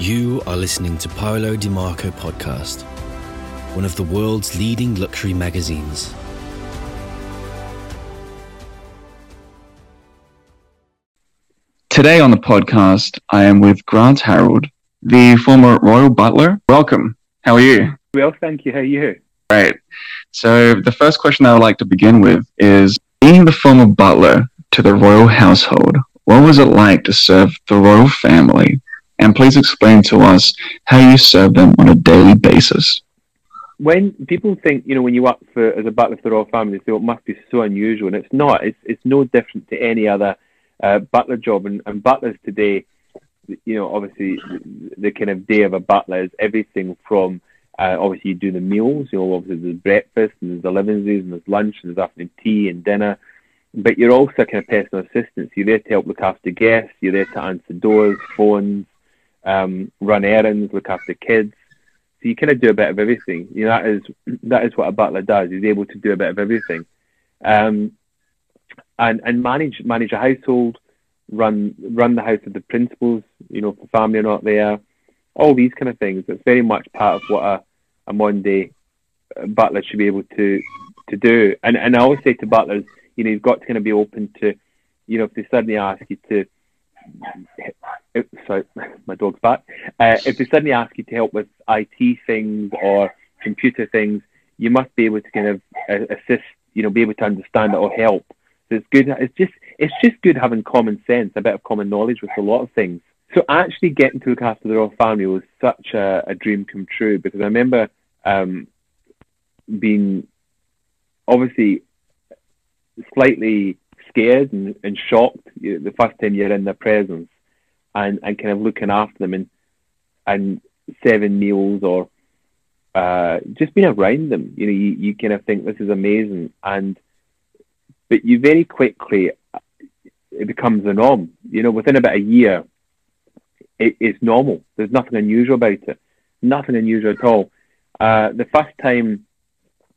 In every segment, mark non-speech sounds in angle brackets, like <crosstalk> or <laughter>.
You are listening to Paolo DiMarco Podcast, one of the world's leading luxury magazines. Today on the podcast, I am with Grant Harrold, the former royal butler. Welcome. How are you? Well, thank you. How are you? Great. So, the first question I would like to begin with is being the former butler to the royal household, what was it like to serve the royal family? And please explain to us how you serve them on a daily basis. When people think, you know, when you work for as a butler for the royal family, they say, well, it must be so unusual. And it's not. It's, it's no different to any other uh, butler job. And, and butlers today, you know, obviously the kind of day of a butler is everything from uh, obviously you do the meals, you know, obviously there's breakfast and there's the livings and there's lunch and there's afternoon tea and dinner. But you're also kind of personal assistant. You're there to help look after guests, you're there to answer doors, phones, um, run errands, look after kids. So you kind of do a bit of everything. You know, that is that is what a butler does. He's able to do a bit of everything. Um, and and manage manage a household, run run the house of the principals. You know, if the family are not there, all these kind of things. It's very much part of what a, a Monday butler should be able to to do. And and I always say to butlers, you know, you've got to kind of be open to, you know, if they suddenly ask you to. Sorry, my dog's back. Uh, if they suddenly ask you to help with IT things or computer things, you must be able to kind of uh, assist, you know, be able to understand it or help. So it's good. It's just it's just good having common sense, a bit of common knowledge with a lot of things. So actually getting to look after the royal family was such a, a dream come true because I remember um, being obviously slightly scared and, and shocked the first time you're in their presence and, and kind of looking after them and and seven meals or uh, just being around them. You know, you, you kind of think this is amazing and but you very quickly it becomes the norm. You know, within about a year, it, it's normal. There's nothing unusual about it. Nothing unusual at all. Uh, the first time,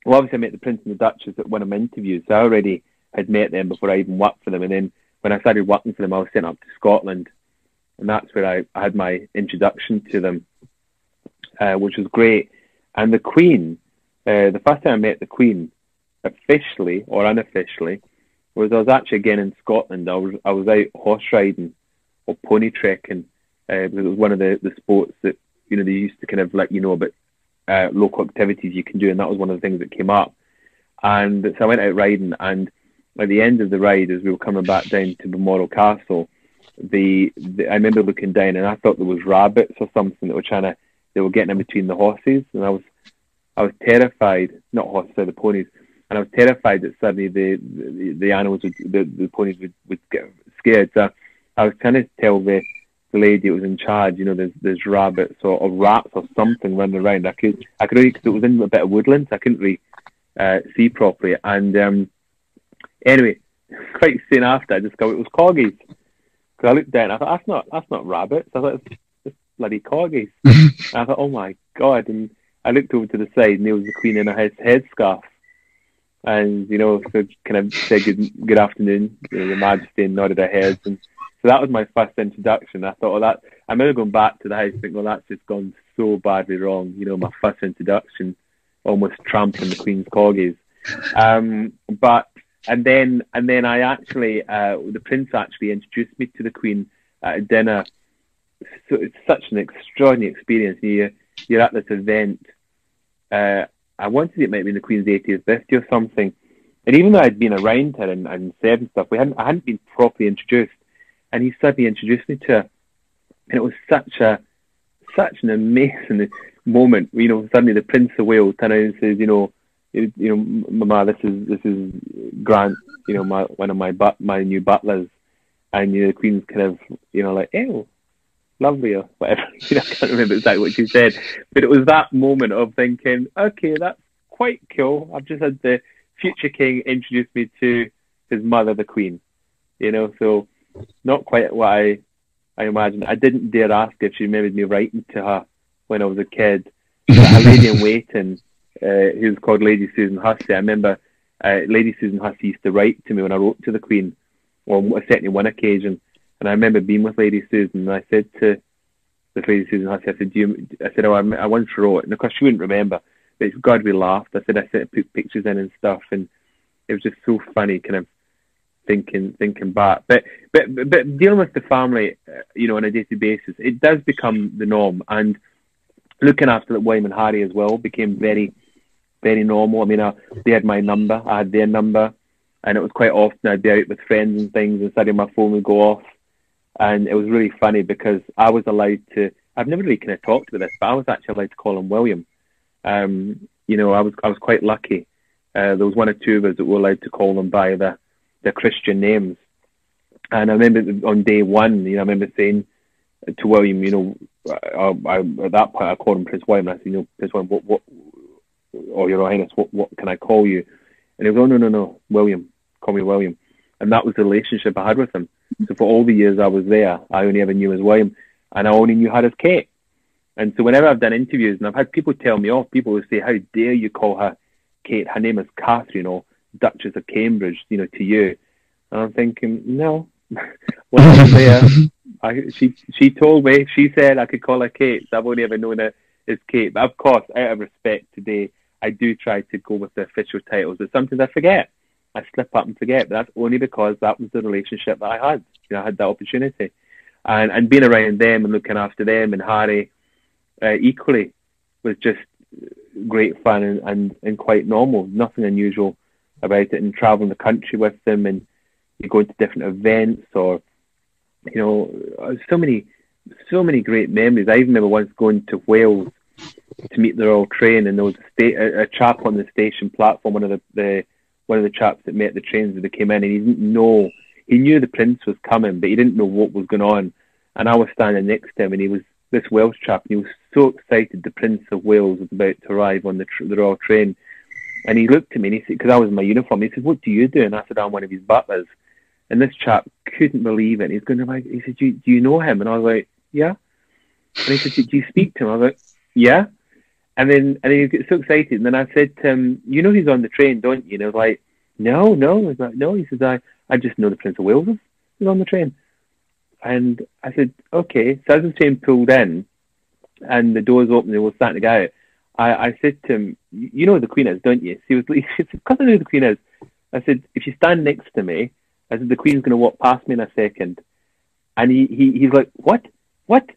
well, obviously I met the Prince and the Duchess at one of my interviews. So I already had met them before I even worked for them. And then when I started working for them, I was sent up to Scotland, and that's where I, I had my introduction to them, uh, which was great. And the Queen, uh, the first time I met the Queen, officially or unofficially, was I was actually again in Scotland. I was I was out horse riding or pony trekking uh, because it was one of the, the sports that you know they used to kind of let you know about uh, local activities you can do, and that was one of the things that came up. And so I went out riding, and at the end of the ride, as we were coming back down to Balmoral Castle, the, the I remember looking down, and I thought there was rabbits or something that were trying to they were getting in between the horses, and I was I was terrified. Not horses, the ponies and I was terrified that suddenly the the, the animals would the, the ponies would, would get scared. So I was trying to tell the, the lady who was in charge, you know, there's there's rabbits or, or rats or something running around. I could I could only because it was in a bit of woodland, so I couldn't really uh, see properly. And um, anyway, <laughs> quite soon after, I discovered it was corgis. Because I looked down, I thought that's not that's not rabbits. I thought it's, it's bloody corgis. <laughs> I thought, oh my god! And I looked over to the side, and there was the queen in a head headscarf and you know, so kind of said good good afternoon, you know, Your Majesty, and nodded her head. and so that was my first introduction. I thought, oh, that I remember going back to the house, thinking, well, that's just gone so badly wrong. You know, my first introduction, almost trampling the Queen's corgis. Um, but and then and then I actually, uh, the Prince actually introduced me to the Queen at dinner. So it's such an extraordinary experience. You you're at this event. Uh, I wanted it might be the Queen's 80th birthday or something. And even though I'd been around her and, and said and stuff, we hadn't I hadn't been properly introduced. And he suddenly introduced me to her. And it was such a such an amazing moment. You know, suddenly the Prince of Wales turns and says, you know, you, you know, Mama, this is this is Grant, you know, my one of my but my new butlers, and you know, the Queen's kind of, you know, like, oh, lovely or whatever. you know, I can't remember exactly what she said, but it was that moment of thinking, okay, that's quite cool. I've just had the future king introduce me to his mother, the queen. You know, so not quite what I I imagined. I didn't dare ask if she remembered me writing to her when I was a kid. <laughs> lady in waiting, uh, was called Lady Susan Hussey. I remember uh, Lady Susan Hussey used to write to me when I wrote to the Queen, on certainly one occasion and I remember being with Lady Susan, and I said to the phrase Susan Hussey. I said, you, I said, oh, I, I once wrote, and of course she wouldn't remember. But God, we laughed. I said, I said, put pictures in and stuff, and it was just so funny, kind of thinking thinking back. But but but dealing with the family, uh, you know, on a daily basis, it does become the norm. And looking after William and Harry as well became very very normal. I mean, I, they had my number, I had their number, and it was quite often I'd be out with friends and things, and suddenly my phone would go off, and it was really funny because I was allowed to. I've never really kind of talked about this, but I was actually allowed to call him William. Um, you know, I was I was quite lucky. Uh, there was one or two of us that were allowed to call them by the their Christian names. And I remember on day one, you know, I remember saying to William, you know, I, I, at that point I called him Prince William. and I said, you know, Prince William, what, what, or Your Highness, what, what can I call you? And he goes, oh no, no, no, William, call me William. And that was the relationship I had with him. So for all the years I was there, I only ever knew as William, and I only knew her as Kate. And so whenever I've done interviews, and I've had people tell me off, people will say, "How dare you call her Kate? Her name is Catherine, or Duchess of Cambridge, you know, to you." And I'm thinking, no. <laughs> when I was there, I, she she told me, she said I could call her Kate. So I've only ever known her as Kate. But of course, out of respect today, I do try to go with the official titles. But sometimes I forget. I slip up and forget. But that's only because that was the relationship that I had. You know, I had that opportunity. And and being around them and looking after them and Harry uh, equally was just great fun and, and, and quite normal. Nothing unusual about it. And traveling the country with them and you go to different events or you know so many so many great memories. I even remember once going to Wales to meet the Royal Train, and there was a, sta- a, a chap on the station platform, one of the, the one of the chaps that met the trains when they came in, and he didn't know. He knew the prince was coming, but he didn't know what was going on. And I was standing next to him, and he was this Welsh chap, and he was so excited. The Prince of Wales was about to arrive on the, tr- the Royal Train, and he looked at me and he said, because I was in my uniform, he said, "What do you do?" And I said, "I'm one of his butlers." And this chap couldn't believe it. He's going to like, he said, do you, do you know him? And I was like, yeah. And he said, do you speak to him? I was like, yeah. And then, and then he got so excited. And then I said to him, you know he's on the train, don't you? And I was like, no, no. Was like, no. He says, I, I just know the Prince of Wales is on the train. And I said, okay. So as the train pulled in and the doors opened, they were starting to get out. I, I said to him, you know who the Queen is, don't you? He was, <laughs> he said, because I know who the Queen is. I said, if you stand next to me, I said, the Queen's going to walk past me in a second. And he, he he's like, what? What?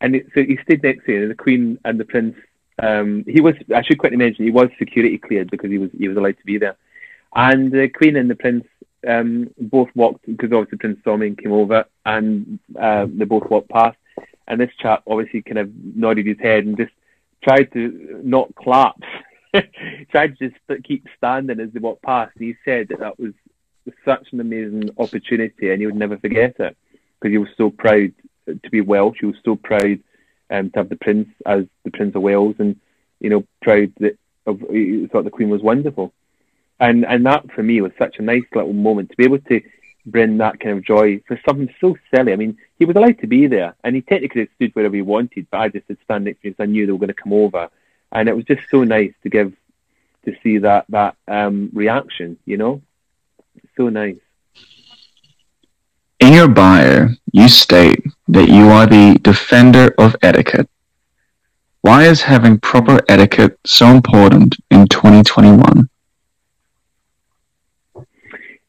And so he stayed next to me, and the Queen and the Prince, um, he was, I should quickly mention, he was security cleared because he was, he was allowed to be there. And the Queen and the Prince um, both walked, because obviously Prince and came over, and uh, they both walked past. And this chap obviously kind of nodded his head and just tried to not clap. <laughs> tried to just keep standing as they walked past. And he said that that was such an amazing opportunity, and he would never forget it because he was so proud to be Welsh. He was so proud um, to have the Prince as the Prince of Wales, and you know, proud that of thought the Queen was wonderful, and and that for me was such a nice little moment to be able to bring that kind of joy for something so silly. I mean, he was allowed to be there, and he technically stood wherever he wanted, but I just had stand next to him because I knew they were going to come over, and it was just so nice to give to see that that um, reaction, you know so nice. In your bio, you state that you are the defender of etiquette. Why is having proper etiquette so important in 2021?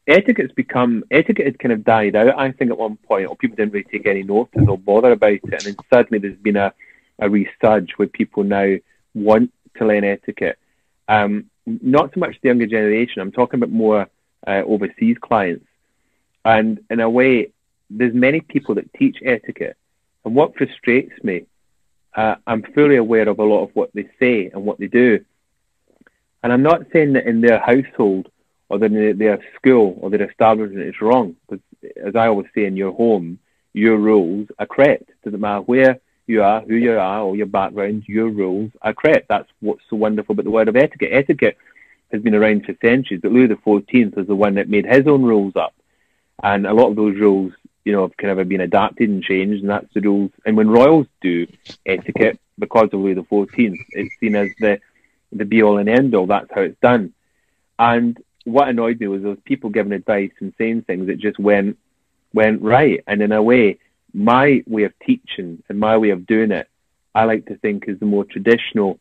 Etiquette's become etiquette had kind of died out. I think at one point, or people didn't really take any notice or bother about it, and then suddenly there's been a a resurge where people now want to learn etiquette. Um, not so much the younger generation. I'm talking about more uh, overseas clients. And in a way, there's many people that teach etiquette. And what frustrates me, uh, I'm fully aware of a lot of what they say and what they do. And I'm not saying that in their household or in their school or their establishment it's wrong. Because as I always say in your home, your rules are correct. Doesn't matter where you are, who you are, or your background, your rules are correct. That's what's so wonderful about the word of etiquette. Etiquette has been around for centuries, but Louis XIV was the one that made his own rules up. And a lot of those rules, you know, have kind of been adapted and changed, and that's the rules. And when royals do etiquette, because of Louis XIV, it's seen as the, the be all and end all. That's how it's done. And what annoyed me was those people giving advice and saying things that just went went right. And in a way, my way of teaching and my way of doing it, I like to think is the more traditional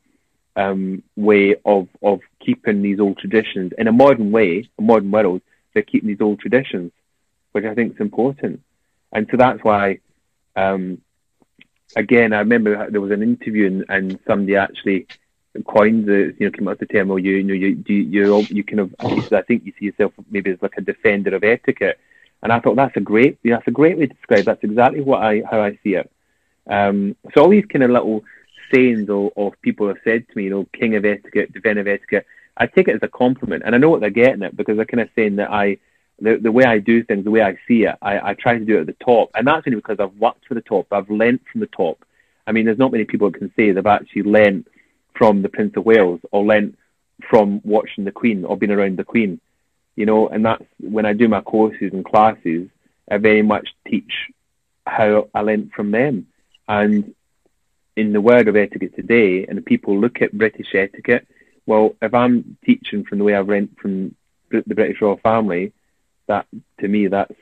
um, way of of keeping these old traditions in a modern way, a modern world. They're keeping these old traditions, which I think is important, and so that's why. Um, again, I remember there was an interview and, and somebody actually coined the you know came up with the term. Oh, you, you know, you you you you kind of I think you see yourself maybe as like a defender of etiquette, and I thought that's a great that's a great way to describe. That's exactly what I how I see it. Um, so all these kind of little sayings of, or people have said to me, you know, king of etiquette, defender of etiquette. I take it as a compliment, and I know what they're getting at because they're kind of saying that I the, the way I do things, the way I see it, I, I try to do it at the top. And that's only because I've worked for the top. I've learnt from the top. I mean, there's not many people that can say they've actually learnt from the Prince of Wales or learnt from watching the Queen or being around the Queen. You know, and that's when I do my courses and classes, I very much teach how I learnt from them. And in the world of etiquette today, and people look at British etiquette, well, if I'm teaching from the way I've learnt from the British royal family, that to me, that's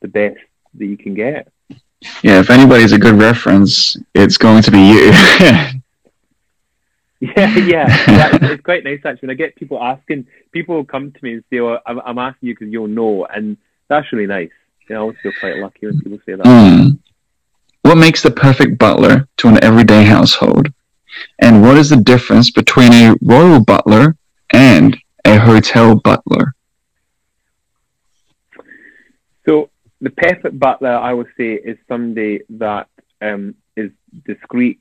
the best that you can get. Yeah, if anybody's a good reference, it's going to be you. <laughs> Yeah, yeah, <laughs> it's, quite nice actually. When I get people asking, people come to me and say, "Oh, I'm, I'm asking you because you'll know," and that's really nice. You know, I always feel quite lucky when people say that. Mm. What makes the perfect butler to an everyday household? And what is the difference between a royal butler and a hotel butler? So, the perfect butler, I would say, is somebody that um, is discreet,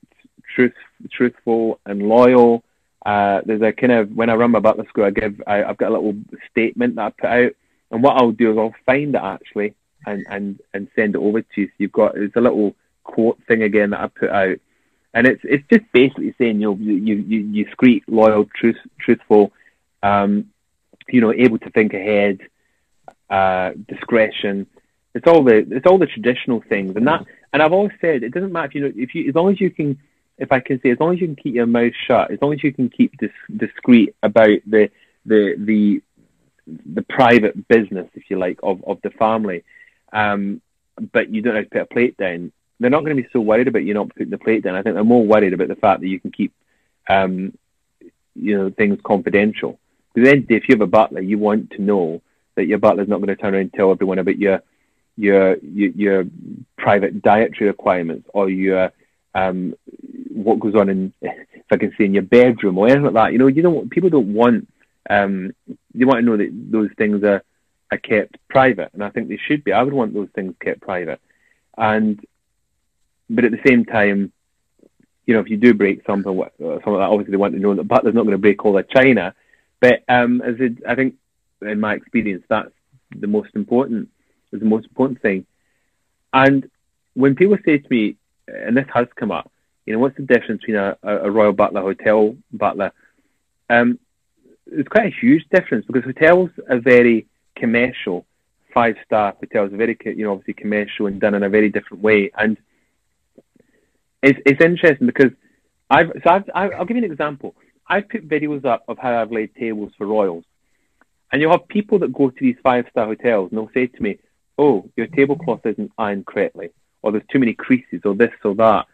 truth, truthful, and loyal. Uh, there's a kind of when I run my butler school, I give I, have got a little statement that I put out, and what I'll do is I'll find it actually and and and send it over to you. So you've got it's a little quote thing again that I put out, and it's it's just basically saying you know you you you discreet, loyal, truth, truthful, um, you know, able to think ahead, uh, discretion. It's all the it's all the traditional things, and that and I've always said it doesn't matter if you know if you as long as you can if I can say, as long as you can keep your mouth shut, as long as you can keep dis- discreet about the the the the private business, if you like, of, of the family, um, but you don't have to put a plate down, they're not going to be so worried about you not putting the plate down. I think they're more worried about the fact that you can keep, um, you know, things confidential. Because then, if you have a butler, you want to know that your butler's not going to turn around and tell everyone about your your your, your private dietary requirements or your um, what goes on in, if I can say, in your bedroom or anything like that. You know, you don't people don't want um, they want to know that those things are are kept private, and I think they should be. I would want those things kept private, and but at the same time, you know, if you do break something, something like that, obviously they want to know that butler's not going to break all the china. But um, as it, I think, in my experience, that's the most important. Is the most important thing. And when people say to me, and this has come up, you know, what's the difference between a, a royal butler, hotel butler? Um, it's quite a huge difference because hotels are very commercial. Five star hotels are very, you know, obviously commercial and done in a very different way. And it's it's interesting because I've so I've, I'll give you an example. I've put videos up of how I've laid tables for royals, and you'll have people that go to these five star hotels and they'll say to me, "Oh, your tablecloth isn't ironed correctly, or there's too many creases, or this or that."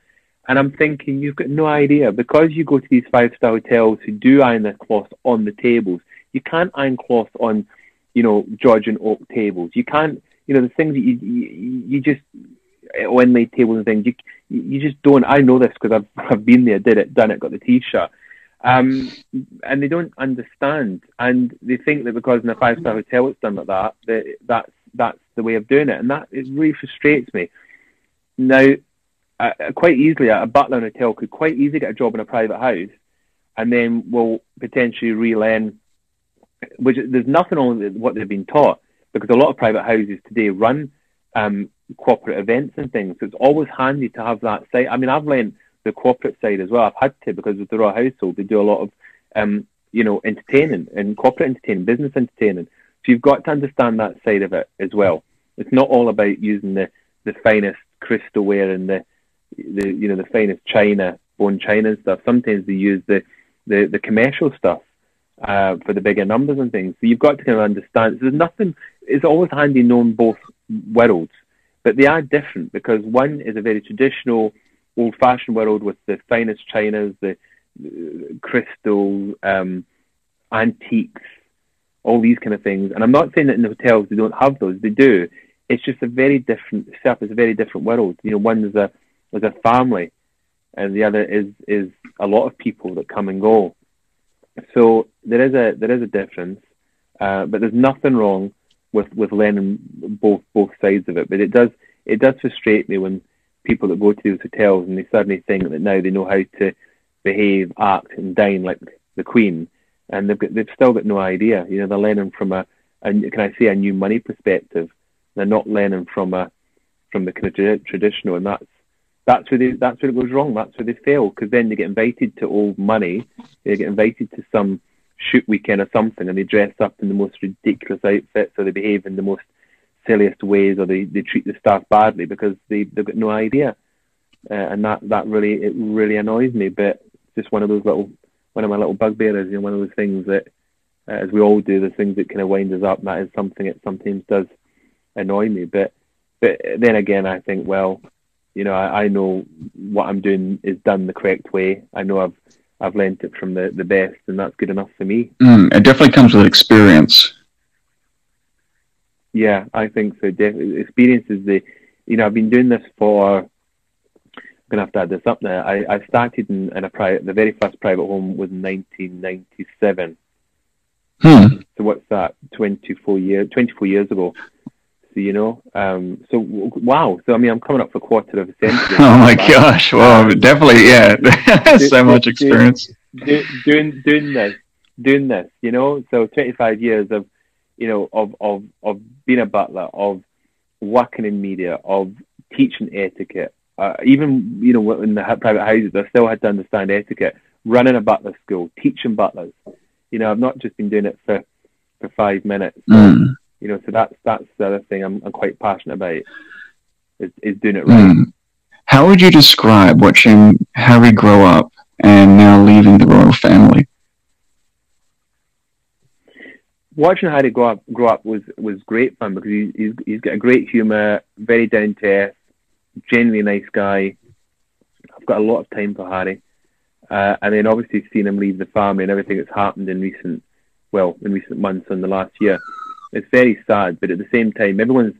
And I'm thinking, you've got no idea because you go to these five star hotels who do iron their cloth on the tables. You can't iron cloth on, you know, Georgian oak tables. You can't, you know, the things that you you, you just or inlaid tables and things. You you just don't. I know this because I've <laughs> I've been there, did it, done it, got the t-shirt. Um, and they don't understand, and they think that because in a five-star hotel it's done like that, that that's that's the way of doing it, and that it really frustrates me. Now, uh, quite easily, a butler in a hotel could quite easily get a job in a private house, and then will potentially relearn. Which there's nothing on what they've been taught because a lot of private houses today run um, corporate events and things. So it's always handy to have that side. I mean, I've learned the corporate side as well. I've had to because with the Royal Household, they do a lot of, um, you know, entertaining and corporate entertaining, business entertaining. So you've got to understand that side of it as well. It's not all about using the, the finest crystalware and the, the you know the finest china, bone china and stuff. Sometimes they use the the, the commercial stuff uh, for the bigger numbers and things. So you've got to kind of understand. So there's nothing. It's always handy knowing both worlds but they are different because one is a very traditional, old-fashioned world with the finest chinas, the, the crystal, um, antiques, all these kind of things. And I'm not saying that in the hotels they don't have those; they do. It's just a very different stuff. It's a very different world. You know, one is a is a family, and the other is is a lot of people that come and go. So there is a there is a difference, uh, but there's nothing wrong with with learning both both sides of it. But it does it does frustrate me when people that go to these hotels and they suddenly think that now they know how to behave, act, and dine like the Queen, and they've got, they've still got no idea. You know, they're learning from a, a can I say a new money perspective. They're not learning from a from the kind of traditional, and that's that's where they, that's where it goes wrong. That's where they fail because then they get invited to old money. They get invited to some shoot weekend or something, and they dress up in the most ridiculous outfits, or they behave in the most silliest ways, or they, they treat the staff badly because they they've got no idea, uh, and that that really it really annoys me. But it's just one of those little one of my little bugbears, you know, one of those things that, uh, as we all do, the things that kind of wind us up. And that is something that sometimes does annoy me. But but then again, I think, well, you know, I, I know what I'm doing is done the correct way. I know I've I've learnt it from the, the best, and that's good enough for me. Mm, it definitely comes with experience. Yeah, I think so. experience is the, you know, I've been doing this for. I'm gonna have to add this up now. I, I started in, in a private. The very first private home was 1997. Hmm. So what's that? 24 years. 24 years ago So, you know. Um, so wow. So I mean, I'm coming up for a quarter of a century. <laughs> oh my gosh! Well, um, definitely, yeah. <laughs> do, so do, much experience. Do, doing doing this, doing this, you know. So 25 years of, you know, of of of being a butler, of working in media, of teaching etiquette. Uh, even you know in the private houses, I still had to understand etiquette. Running a butler school, teaching butlers. You know, I've not just been doing it for for five minutes. Mm you know, so that's that's the other thing I'm, I'm quite passionate about is, is doing it right. Mm. How would you describe watching Harry grow up and now leaving the royal family? Watching Harry grow up grow up was was great fun because he, he's he's got a great humour, very down to earth, genuinely nice guy. I've got a lot of time for Harry, uh, and then obviously seeing him leave the family and everything that's happened in recent well in recent months and the last year it's very sad, but at the same time, everyone's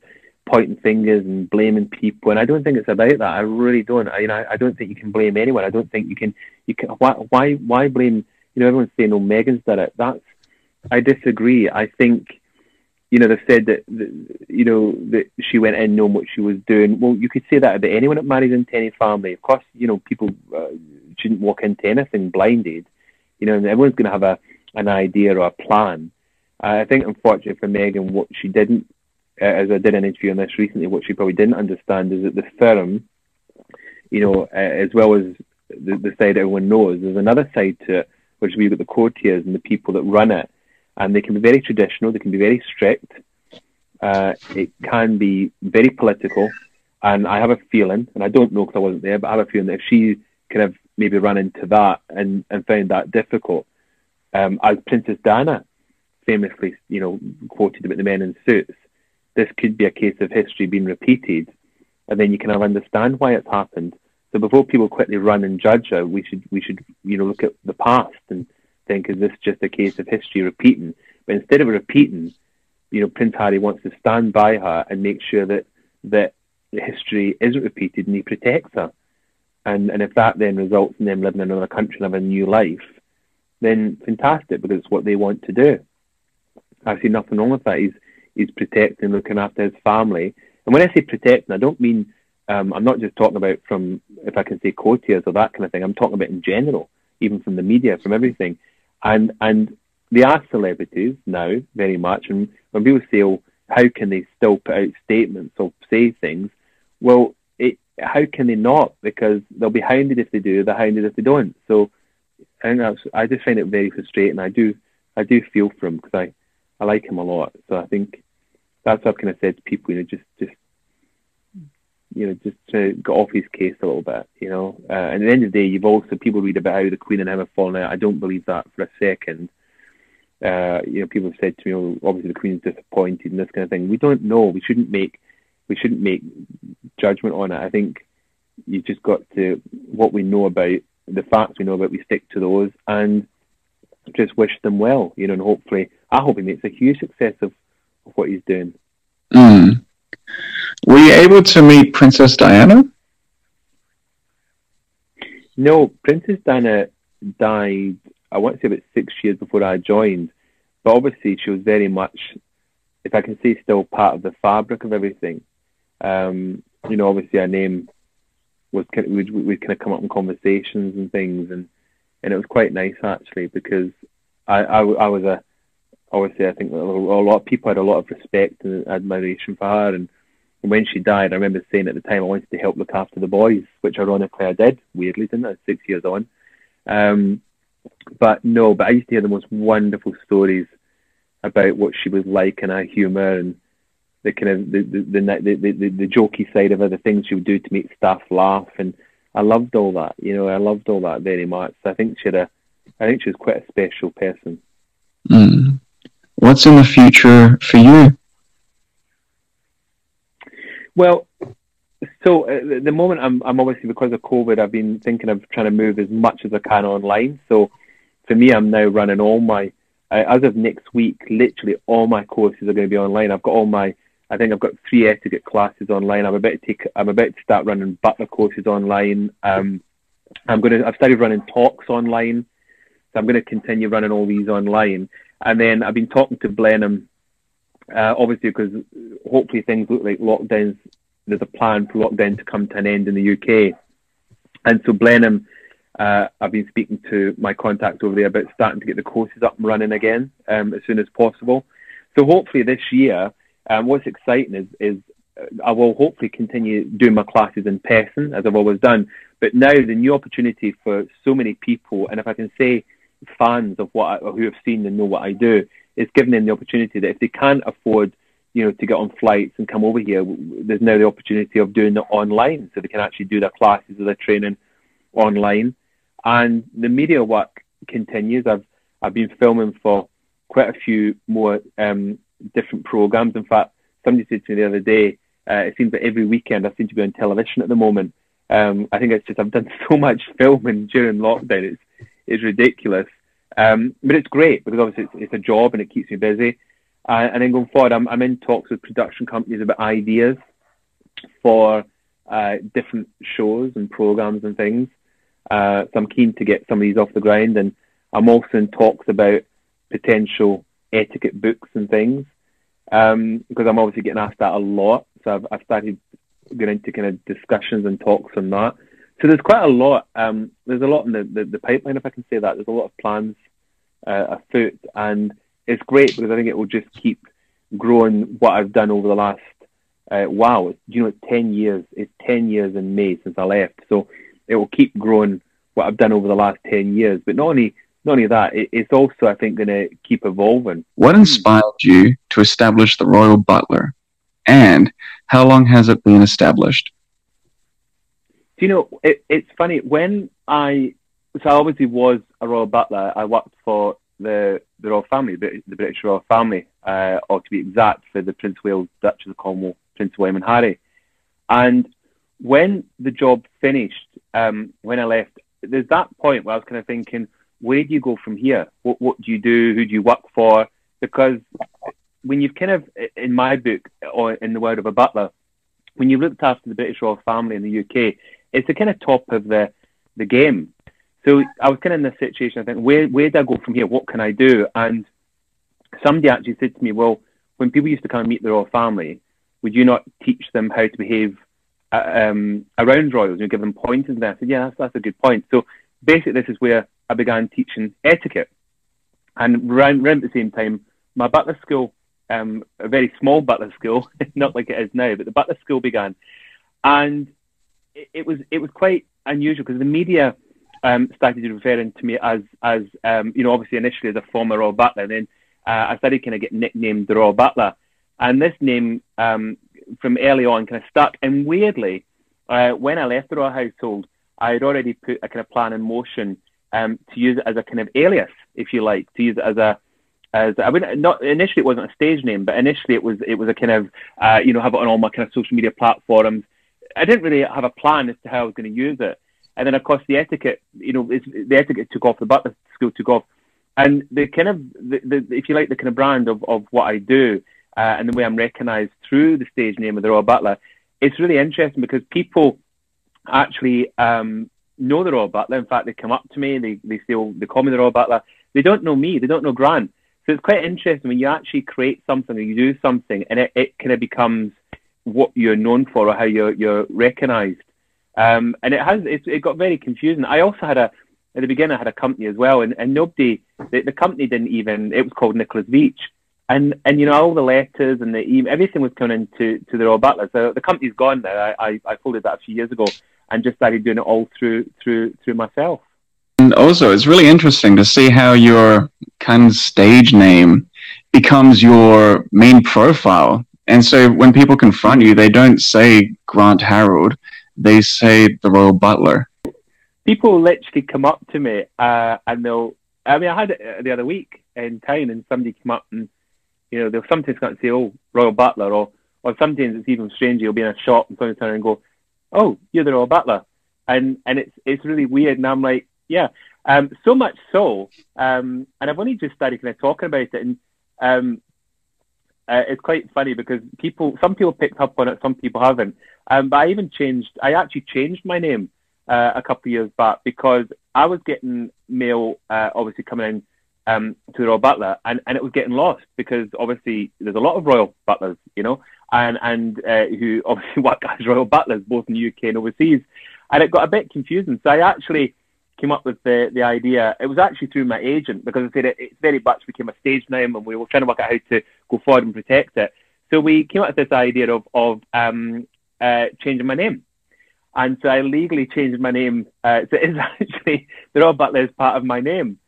pointing fingers and blaming people, and I don't think it's about that. I really don't. I, you know, I don't think you can blame anyone. I don't think you can. You can. Why? Why? Why blame? You know, everyone's saying, "Oh, Meghan's done it." That's. I disagree. I think. You know, they've said that, that you know that she went in knowing what she was doing. Well, you could say that about anyone that marries into any family. Of course, you know people uh, shouldn't walk into anything blinded. You know, and everyone's going to have a an idea or a plan. I think, unfortunately for Meghan, what she didn't, uh, as I did an interview on this recently, what she probably didn't understand is that the firm, you know, uh, as well as the, the side everyone knows, there's another side to it, which we've got the courtiers and the people that run it. And they can be very traditional, they can be very strict, uh, it can be very political. And I have a feeling, and I don't know because I wasn't there, but I have a feeling that if she kind of maybe ran into that and, and found that difficult, um, as Princess Diana famously, you know, quoted about the men in suits. This could be a case of history being repeated, and then you kind of understand why it's happened. So before people quickly run and judge her, we should we should you know look at the past and think, is this just a case of history repeating? But instead of repeating, you know, Prince Harry wants to stand by her and make sure that that history isn't repeated, and he protects her. And and if that then results in them living in another country and having a new life, then fantastic because it's what they want to do. I see nothing wrong with that. He's he's protecting, looking after his family. And when I say protecting, I don't mean um, I'm not just talking about from if I can say courtiers or that kind of thing. I'm talking about in general, even from the media, from everything. And and they are celebrities now very much. And when people say, "Oh, how can they still put out statements or say things?" Well, it, how can they not? Because they'll be hounded if they do. They're hounded if they don't. So that's. I just find it very frustrating. I do. I do feel for him because I I like him a lot. So I think that's what I've kind of said to people, you know, just just you know, just to get off his case a little bit, you know. Uh, and at the end of the day, you've also people read about how the Queen and him have fallen out. I don't believe that for a second. Uh, you know, people have said to me, oh, obviously the Queen's disappointed and this kind of thing. We don't know. We shouldn't make we shouldn't make judgment on it. I think you've just got to what we know about the facts we know about. We stick to those and just wish them well, you know, and hopefully, I hope he makes a huge success of, of what he's doing. Mm. Were you able to meet Princess Diana? No, Princess Diana died. I want to say about six years before I joined, but obviously she was very much, if I can say, still part of the fabric of everything. Um, you know, obviously her name was kind of, we'd, we'd kind of come up in conversations and things, and and it was quite nice actually because I I, I was a obviously I think a lot of people had a lot of respect and admiration for her, and when she died, I remember saying at the time I wanted to help look after the boys, which ironically I did. Weirdly, didn't I? Six years on. Um, but no, but I used to hear the most wonderful stories about what she was like and her humour and the kind of the the, the the, the, the jokey side of her, the things she would do to make staff laugh, and I loved all that. You know, I loved all that very much. I think she had a, I think she was quite a special person. Mm. What's in the future for you? Well, so at uh, the moment, I'm, I'm obviously because of COVID, I've been thinking of trying to move as much as I can online. So for me, I'm now running all my, uh, as of next week, literally all my courses are going to be online. I've got all my, I think I've got three etiquette classes online. I'm about to take, I'm about to start running butler courses online. Um, I'm going to, I've started running talks online. So I'm going to continue running all these online. And then I've been talking to Blenheim uh, obviously, because hopefully things look like lockdowns. There's a plan for lockdown to come to an end in the UK, and so Blenheim. Uh, I've been speaking to my contacts over there about starting to get the courses up and running again um, as soon as possible. So hopefully this year, um, what's exciting is, is uh, I will hopefully continue doing my classes in person as I've always done. But now the new opportunity for so many people, and if I can say fans of what I, who have seen and know what I do, it's given them the opportunity that if they can't afford, you know, to get on flights and come over here, there's now the opportunity of doing it online, so they can actually do their classes or their training online. And the media work continues. I've I've been filming for quite a few more um, different programs. In fact, somebody said to me the other day, uh, it seems that every weekend I seem to be on television at the moment. Um, I think it's just I've done <laughs> so much filming during lockdown. It's it's ridiculous. Um, but it's great because obviously it's, it's, a job and it keeps me busy. Uh, and then going forward, I'm, I'm in talks with production companies about ideas for uh, different shows and programs and things. Uh, so I'm keen to get some of these off the ground. And I'm also in talks about potential etiquette books and things um, because I'm obviously getting asked that a lot. So I've, I've started getting into kind of discussions and talks on that. So there's quite a lot. Um, there's a lot in the, the, the, pipeline, if I can say that. There's a lot of plans uh, afoot, and it's great because I think it will just keep growing what I've done over the last. Uh, wow, you know, ten years. It's ten years in May since I left, so it will keep growing what I've done over the last ten years. But not only not only that, it, it's also I think going to keep evolving. What inspired you to establish the Royal Butler, and how long has it been established? Do you know? It, it's funny when I so I obviously was a royal butler. I worked for the the royal family, the, British royal family, uh, or to be exact, for the Prince Wales, Duchess of Cornwall, Prince William and Harry. And when the job finished, um, when I left, there's that point where I was kind of thinking, where do you go from here? What what do you do? Who do you work for? Because when you've kind of, in my book, or in the word of a butler, when you've looked after the British royal family in the UK, it's the kind of top of the the game. So I was kind of in this situation. I think, where where do I go from here? What can I do? And somebody actually said to me, well, when people used to come and meet the royal family, would you not teach them how to behave uh, um, around royals? You give them pointers. And I said, yeah, that's, that's a good point. So basically, this is where I began teaching etiquette. And around, around the same time, my butler school, um, a very small butler school, <laughs> not like it is now, but the butler school began. And it, was it was quite unusual because the media um, started referring to me as as um, you know obviously initially as a former Royal Butler, and then uh, I started kind of getting nicknamed the Royal Butler, and this name um, from early on kind of stuck. And weirdly, uh, when I left the Royal Household, I had already put a kind of plan in motion um, to use it as a kind of alias, if you like, to use it as a as I mean, not initially it wasn't a stage name, but initially it was it was a kind of uh, you know have it on all my kind of social media platforms. I didn't really have a plan as to how I was going to use it, and then of course the etiquette, you know, the etiquette took off, the butler school took off, and the kind of the, the if you like the kind of brand of of what I do uh, and the way I'm recognised through the stage name of the Royal Butler, it's really interesting because people actually um, know the Royal Butler. In fact, they come up to me, they they say, oh, they call me the Royal Butler. They don't know me, they don't know Grant so it's quite interesting when you actually create something or you do something and it, it kind of becomes what you're known for or how you're, you're recognized. Um, and it has, it, it got very confusing. I also had a, at the beginning, I had a company as well, and, and nobody, the, the company didn't even, it was called Nicholas Beach, And, and you know, all the letters and the email, everything was coming into to the Royal Butler. So the company's gone now. I, I, I folded that a few years ago and just started doing it all through, through, through myself. And also, it's really interesting to see how your kind of stage name becomes your main profile. And so when people confront you, they don't say Grant Harrold, they say the Royal Butler. People literally come up to me uh, and they'll, I mean, I had it the other week in town and somebody came up and, you know, they'll sometimes come and say, oh, Royal Butler, or, or sometimes it's even stranger, you'll be in a shop and somebody turn and go, oh, you're the Royal Butler. And, and it's, it's really weird. And I'm like, yeah. Um, so much so, um, and I've only just started kind of talking about it, and um, uh, it's quite funny because people, some people picked up on it, some people haven't. Um, but I even changed. I actually changed my name uh, a couple of years back because I was getting mail, uh, obviously coming in um, to Royal Butler, and, and it was getting lost because obviously there's a lot of Royal Butlers, you know, and and uh, who <laughs> obviously work as Royal Butlers both in the UK and overseas, and it got a bit confusing. So I actually came up with the, the idea. It was actually through my agent because I said it, it very much became a stage name and we were trying to work out how to go forward and protect it. So we came up with this idea of, of um, uh, changing my name. And so I legally changed my name. Uh, so it's <laughs> actually, the Royal Butler is part of my name.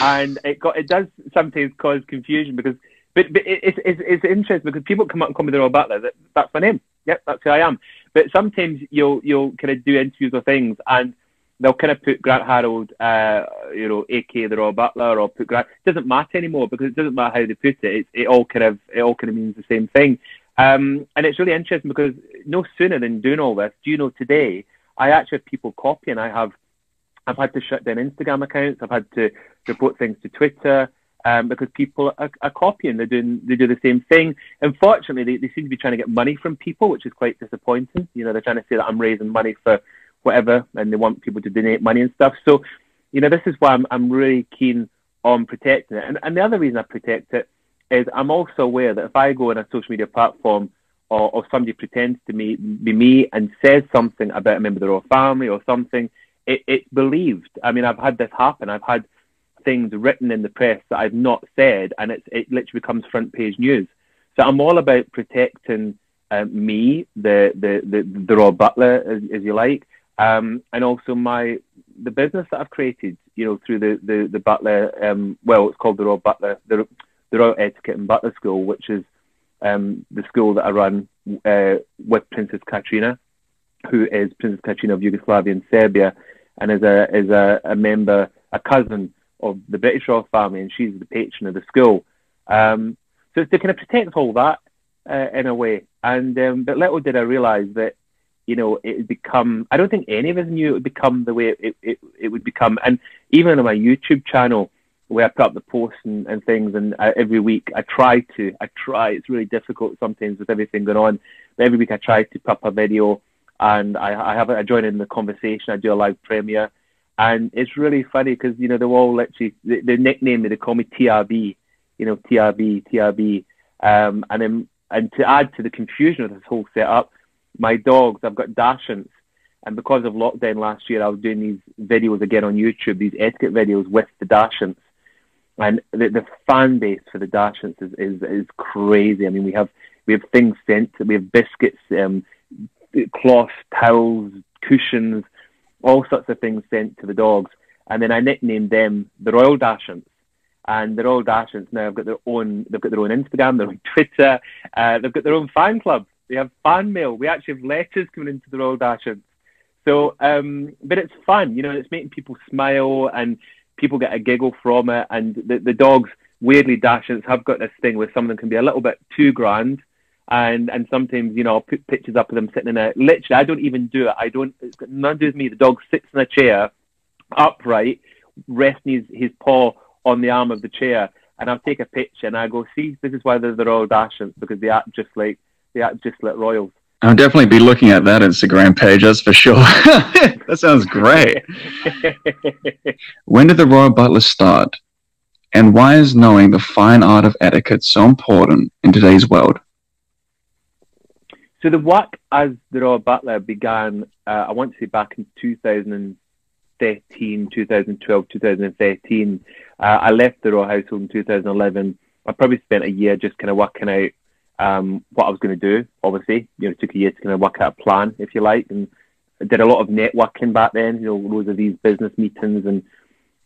And it got, it does sometimes cause confusion because, but, but it's, it's, it's interesting because people come up and call me the Royal Butler. That, that's my name. Yep, that's who I am. But sometimes you'll, you'll kind of do interviews or things and they'll kind of put Grant Harrold, uh, you know, AK the Royal Butler, or put Grant. It doesn't matter anymore because it doesn't matter how they put it. It, it all kind of it all kind of means the same thing. Um, and it's really interesting because no sooner than doing all this, do you know today I actually have people copying. I have I've had to shut down Instagram accounts. I've had to report things to Twitter. Um, because people are, are, copying. They're doing, they do the same thing. Unfortunately, they, they seem to be trying to get money from people, which is quite disappointing. You know, they're trying to say that I'm raising money for whatever, and they want people to donate money and stuff. So, you know, this is why I'm, I'm really keen on protecting it. And, and the other reason I protect it is I'm also aware that if I go on a social media platform or, or somebody pretends to me, be me and says something about a member of the royal family or something, it, it's believed. I mean, I've had this happen. I've had things written in the press that I've not said, and it's, it literally becomes front page news. So I'm all about protecting uh, me, the, the, the, the Royal Butler, as, as you like, um, and also my the business that I've created, you know, through the the, the Butler. Um, well, it's called the Royal Butler, the, the Royal Etiquette and Butler School, which is um, the school that I run uh, with Princess Katarina, who is Princess Katarina of Yugoslavia and Serbia, and is a is a, a member, a cousin of the British royal family, and she's the patron of the school. Um, so it's to kind of protect all that uh, in a way. And um, but little did I realise that you know, it would become, I don't think any of us knew it would become the way it, it, it would become. And even on my YouTube channel, where I put up the posts and, and things, and uh, every week I try to, I try, it's really difficult sometimes with everything going on, but every week I try to put up a video and I, I have I join in the conversation, I do a live premiere. And it's really funny because, you know, they're all literally, the, the nickname, me, they call me TRB, you know, TRB, TRB. Um, and then, and to add to the confusion of this whole setup, my dogs, I've got Dachshunds, and because of lockdown last year, I was doing these videos again on YouTube, these etiquette videos with the Dachshunds. And the, the fan base for the Dachshunds is, is, is crazy. I mean, we have we have things sent. We have biscuits, um, cloth, towels, cushions, all sorts of things sent to the dogs. And then I nicknamed them the Royal Dachshunds. And the Royal Dachshunds now have got their own. They've got their own Instagram, their own <laughs> Twitter. Uh, they've got their own fan club. We have fan mail. We actually have letters coming into the Royal Dachshunds. So, um, but it's fun, you know, it's making people smile and people get a giggle from it. And the, the dogs, weirdly Dachshunds have got this thing where some of them can be a little bit too grand. And and sometimes, you know, I'll put pictures up of them sitting in a literally I don't even do it. I don't it's got nothing to do with me. The dog sits in a chair upright, resting his, his paw on the arm of the chair and I'll take a picture and I go, see, this is why they're the Royal Dachshunds because they act just like act just like royals. I'll definitely be looking at that Instagram page, that's for sure. <laughs> that sounds great. <laughs> when did the Royal Butler start? And why is knowing the fine art of etiquette so important in today's world? So the work as the Royal Butler began, uh, I want to say back in 2013, 2012, 2013. Uh, I left the Royal Household in 2011. I probably spent a year just kind of working out um, what I was going to do. Obviously, you know, it took a year to kind of work out a plan, if you like, and I did a lot of networking back then. You know, loads of these business meetings, and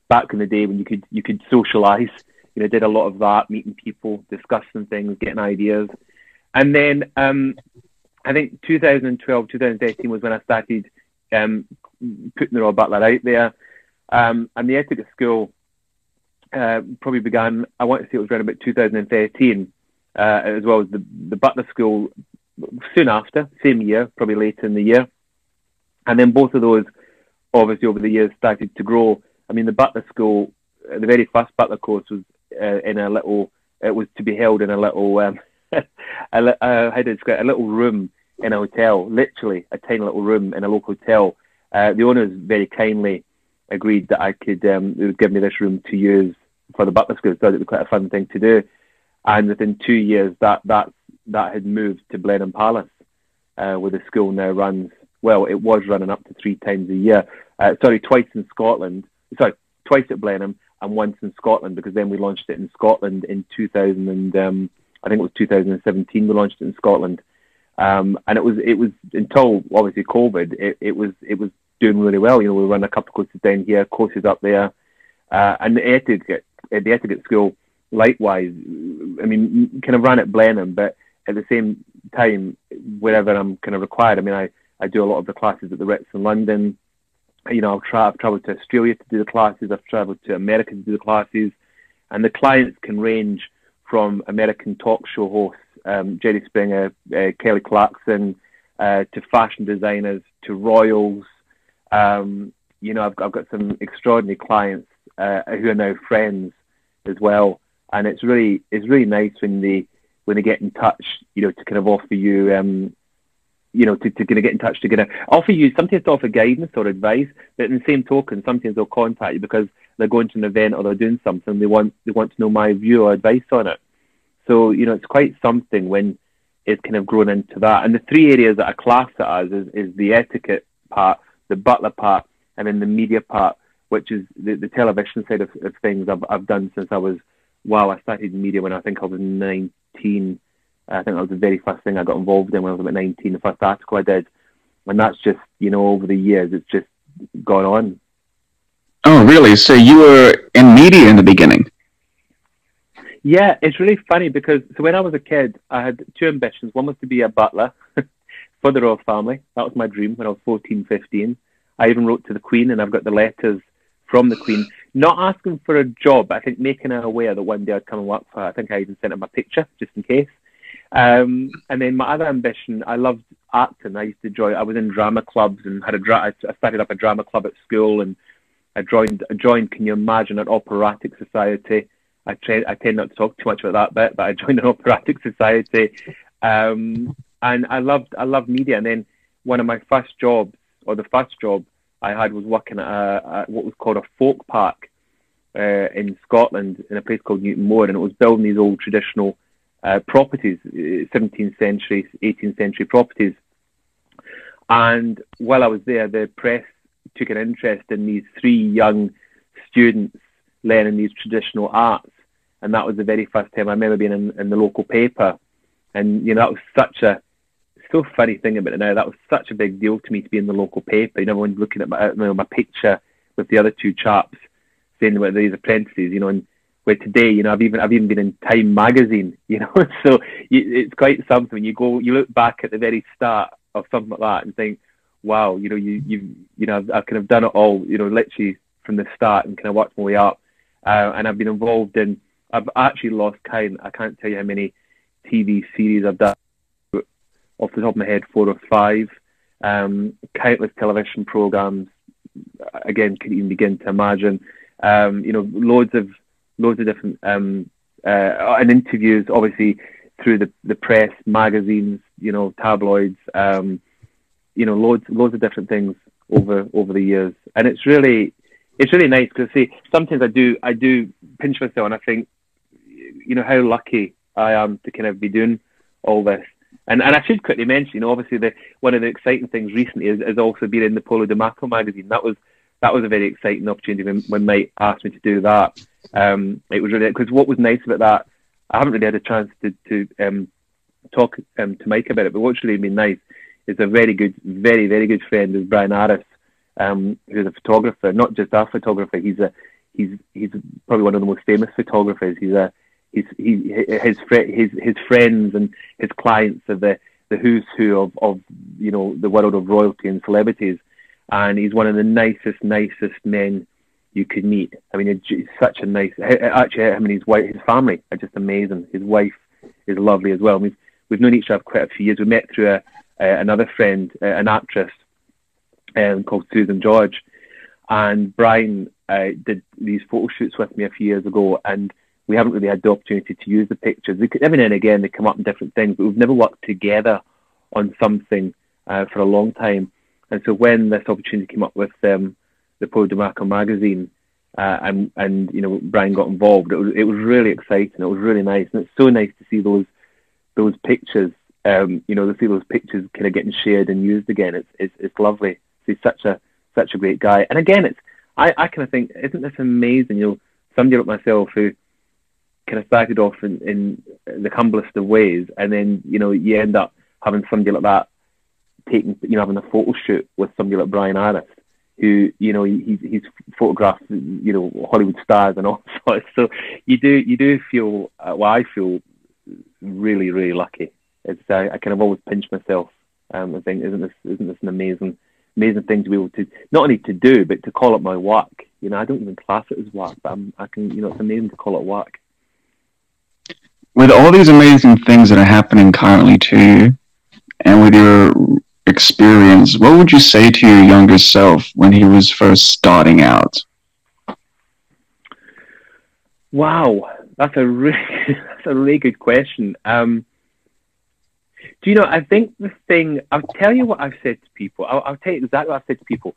back in the day when you could you could socialise. You know, did a lot of that, meeting people, discussing things, getting ideas, and then um, I think 2012, 2013 was when I started um, putting the Royal Butler out there, um, and the etiquette school uh, probably began. I want to say it was around about 2013 uh, as well as the, the Butler School soon after, same year, probably later in the year. And then both of those, obviously, over the years started to grow. I mean, the Butler School, uh, the very first Butler course was uh, in a little, it was to be held in a little, um, <laughs> a, uh, how describe a little room in a hotel, literally a tiny little room in a local hotel. Uh, the owners very kindly agreed that I could, um, they would give me this room to use for the Butler School. So it was quite a fun thing to do and within two years that that that had moved to Blenheim Palace, uh, where the school now runs. Well, it was running up to three times a year. Uh, sorry, twice in Scotland. Sorry, twice at Blenheim and once in Scotland because then we launched it in Scotland in 2000 and um, I think it was 2017 we launched it in Scotland. Um, and it was it was until obviously COVID, it, it was it was doing really well. You know, we run a couple of courses down here, courses up there, uh, and the etiquette the etiquette school likewise, I mean, kind of ran at Blenheim, but at the same time, wherever I'm kind of required, I mean, I, I do a lot of the classes at the Ritz in London. You know, I've, tra- I've traveled to Australia to do the classes. I've traveled to America to do the classes, and the clients can range from American talk show hosts, um, Jerry Springer, uh, Kelly Clarkson, uh, to fashion designers, to royals. Um, you know, I've, I've got some extraordinary clients uh, who are now friends as well and it's really it's really nice when they when they get in touch, you know, to kind of offer you, um, you know, to, to kind of get in touch to kind of offer you sometimes to offer guidance or advice, but in the same token, sometimes they'll contact you because they're going to an event or they're doing something. They want they want to know my view or advice on it. So you know, it's quite something when it's kind of grown into that. And the three areas that I class it as is, is the etiquette part, the butler part, and then the media part, which is the, the television side of, of things I've, I've done since I was wow, I started in media when I think I was 19. I think that was the very first thing I got involved in when I was about 19, the first article I did. And that's just, you know, over the years, it's just gone on. Oh, really? So you were in media in the beginning? Yeah, it's really funny because so when I was a kid, I had two ambitions. One was to be a butler <laughs> for the royal family. That was my dream when I was 14, 15. I even wrote to the Queen, and I've got the letters from the Queen, not asking for a job, I think making her aware that one day I'd come and work for her. I think I even sent her my picture just in case. Um, and then my other ambition, I loved acting. I used to join. I was in drama clubs and had a dra- I started up a drama club at school, and I joined. I joined. Can you imagine an operatic society? I, tra- I tend not to talk too much about that bit, but I joined an <laughs> operatic society, um, and I loved. I loved media. And then one of my first jobs, or the first job, I had was working at, a, what was called a folk park uh, in Scotland in a place called Newtonmore, and it was building these old traditional uh, properties, 17th uh, century, 18th century properties. And while I was there, the press took an interest in these three young students learning these traditional arts, and that was the very first time I remember being in, in the local paper, and you know that was such a so funny thing about it now. That was such a big deal to me to be in the local paper. You know, everyone looking at my, you know, my picture with the other two chaps saying about these apprentices. You know, and where today, you know, I've even I've even been in Time magazine. <laughs> You know, so you, it's quite something you go, you look back at the very start of something like that and think, wow, you know, you you you know, I've, I've kind of done it all. You know, literally from the start and kind of worked my way up. Uh, and I've been involved in I've actually lost count. I can't tell you how many TV series I've done off the top of my head, four or five. Um, countless television programs. Again, can even begin to imagine. Um, you know, loads of loads of different um, uh, and interviews, obviously through the, the press, magazines, you know, tabloids, um, you know, loads loads of different things over over the years, and it's really it's really nice because see sometimes I do I do pinch myself and I think you know how lucky I am to kind of be doing all this. And and I should quickly mention, you know, obviously the one of the exciting things recently is, is also being in the Polo Dimaco magazine. That was that was a very exciting opportunity when, when Mike asked me to do that. Um, it was really because what was nice about that, I haven't really had a chance to to um, talk um, to Mike about it, but what's really been nice is a very good, very very good friend is Brian Aris, um, who's a photographer, not just a photographer. He's a he's he's probably one of the most famous photographers. He's a he his his his friends and his clients are the the who's who of of you know the world of royalty and celebrities, and he's one of the nicest nicest men you could meet. I mean, he's such a nice. Actually, I mean, his wife, his family are just amazing. His wife is lovely as well. We've we've known each other for quite a few years. We met through a, a another friend, an actress um, called Susan George, and Brian uh, did these photo shoots with me a few years ago, and we haven't really had the opportunity to use the pictures. Every now and again they come up in different things, but we've never worked together on something uh, for a long time. And so when this opportunity came up with um, the Polo Dimaco magazine, uh, and and you know Brian got involved, it was it was really exciting. It was really nice, and it's so nice to see those those pictures. Um, you know, to see those pictures kind of getting shared and used again. It's it's, it's lovely. He's such a such a great guy. And again, it's I, I kind of think, isn't this amazing? You know, somebody like myself who kind of started off in, in the humblest of ways, and then you know you end up having somebody like that taking, you know, having a photo shoot with somebody like Brian Aris, who you know he's he's photographed you know Hollywood stars and all <laughs> sorts. So you do you do feel uh, well, I feel really really lucky. It's I, I kind of always pinch myself um, and think, isn't this isn't this an amazing amazing thing to be able to not only to do but to call it my work. You know, I don't even class it as work, but I'm, I can you know it's amazing to call it work. With all these amazing things that are happening currently to you, and with your experience, what would you say to your younger self when he was first starting out? Wow, that's a really <laughs> that's a really good question. Um, do you know? I think the thing I'll tell you what I've said to people. I'll, I'll tell you exactly what I've said to people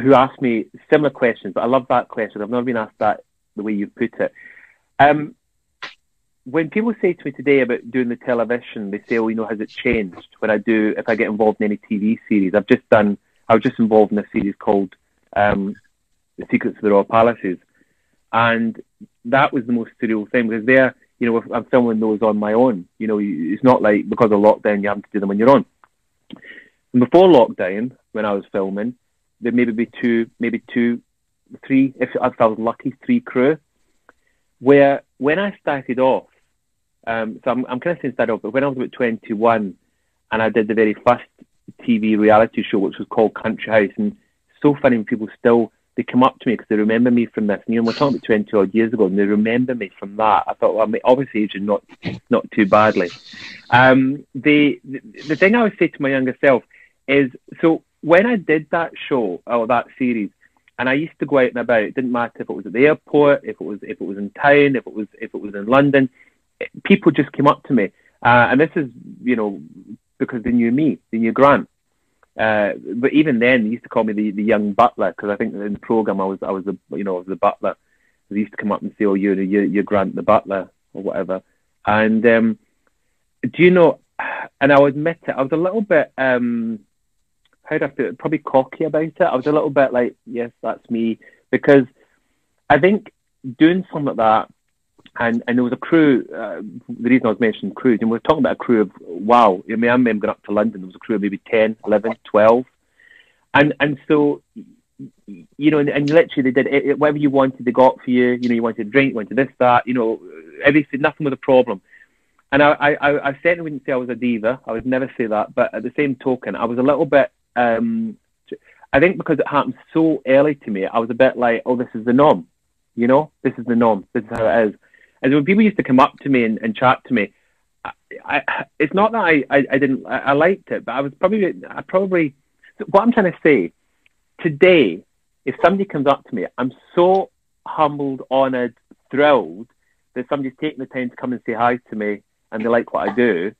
who ask me similar questions. But I love that question. I've never been asked that the way you put it. Um, when people say to me today about doing the television, they say, "Oh, you know, has it changed?" When I do, if I get involved in any TV series, I've just done. I was just involved in a series called um, "The Secrets of the Royal Palaces," and that was the most surreal thing because there, you know, I'm filming those on my own. You know, it's not like because of lockdown you have to do them on your own. And before lockdown, when I was filming, there maybe be two, maybe two, three, if, if I was lucky, three crew. Where when I started off, um, so I'm, I'm kind of saying that up, but when I was about 21 and I did the very first TV reality show, which was called Country House, and so funny people still they come up to me because they remember me from this. And, you know, we're talking about 20 odd years ago, and they remember me from that. I thought, well, I mean, obviously aging not not too badly. Um, the, the the thing I would say to my younger self is, so when I did that show or that series, and I used to go out and about. It didn't matter if it was at the airport, if it was if it was in town, if it was if it was in London people just came up to me, uh, and this is, you know, because they knew me, they knew Grant. Uh, but even then, they used to call me the, the young butler because I think in the program I was I was the you know I was the butler. They used to come up and say, "Oh, you're you're, you're Grant the butler" or whatever. And um, do you know? And I'll admit it, I was a little bit um, how do I feel? Probably cocky about it. I was a little bit like, "Yes, that's me," because I think doing something like that and and there was a crew. Uh, the reason I was mentioning crews, and we are talking about a crew of wow. I mean, I remember up to London. There was a crew of maybe 10, 11, 12. and and so you know, and, and literally they did it, whatever you wanted, they got for you. You know, you wanted a drink, you wanted this, that. You know, everything. Nothing was a problem. And I, I, I certainly wouldn't say I was a diva. I would never say that. But at the same token, I was a little bit. Um, I think because it happened so early to me, I was a bit like, oh, this is the norm You know, this is the norm. This is how it is. And when people used to come up to me and, and chat to me, I, I, it's not that I, I, I didn't I, I, liked it, but I was probably I probably what I'm trying to say today. If somebody comes up to me, I'm so humbled, honoured, thrilled that somebody's taking the time to come and say hi to me and they like what I do.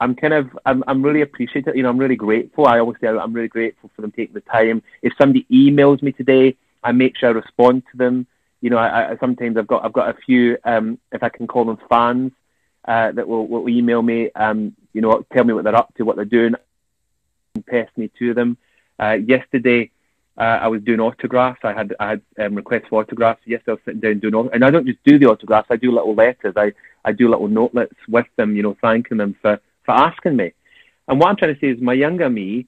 I'm kind of I'm I'm really appreciative. You know, I'm really grateful. I always say I'm really grateful for them taking the time. If somebody emails me today, I make sure I respond to them. You know, I, I sometimes I've got I've got a few um, if I can call them fans uh, that will, will email me. Um, you know, tell me what they're up to, what they're doing, and pass me to them. Uh, yesterday, uh, I was doing autographs. I had I had um, requests for autographs. Yesterday, I was sitting down doing, and I don't just do the autographs. I do little letters. I I do little notelets with them. You know, thanking them for for asking me. And what I'm trying to say is, my younger me,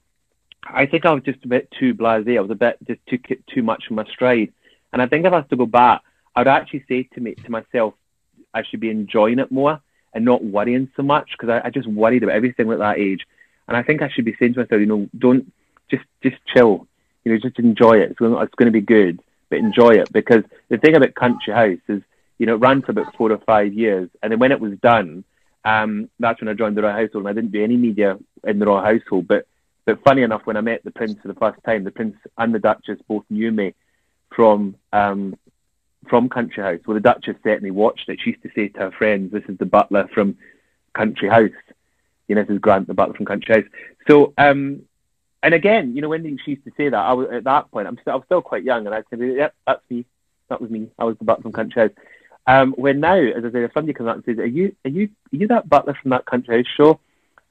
I think I was just a bit too blasé. I was a bit just took it too much from my stride. And I think if I was to go back, I'd actually say to me to myself, I should be enjoying it more and not worrying so much because I, I just worried about everything at that age. And I think I should be saying to myself, you know, don't just just chill. You know, just enjoy it. It's going, it's going to be good, but enjoy it because the thing about Country House is, you know, it ran for about four or five years, and then when it was done, um, that's when I joined the Royal Household. And I didn't do any media in the Royal Household, but but funny enough, when I met the Prince for the first time, the Prince and the Duchess both knew me from um, from Country House. Well, the Duchess certainly watched it. She used to say to her friends, "This is the butler from Country House." You know, this is Grant, the butler from Country House. So, um, and again, you know, when she used to say that, I was at that point, I'm still, I was still quite young, and I'd say, "Yep, that's me. That was me. I was the butler from Country House." Um, when now, as I say, if somebody comes up and says, "Are you, are you, are you that butler from that Country House show?"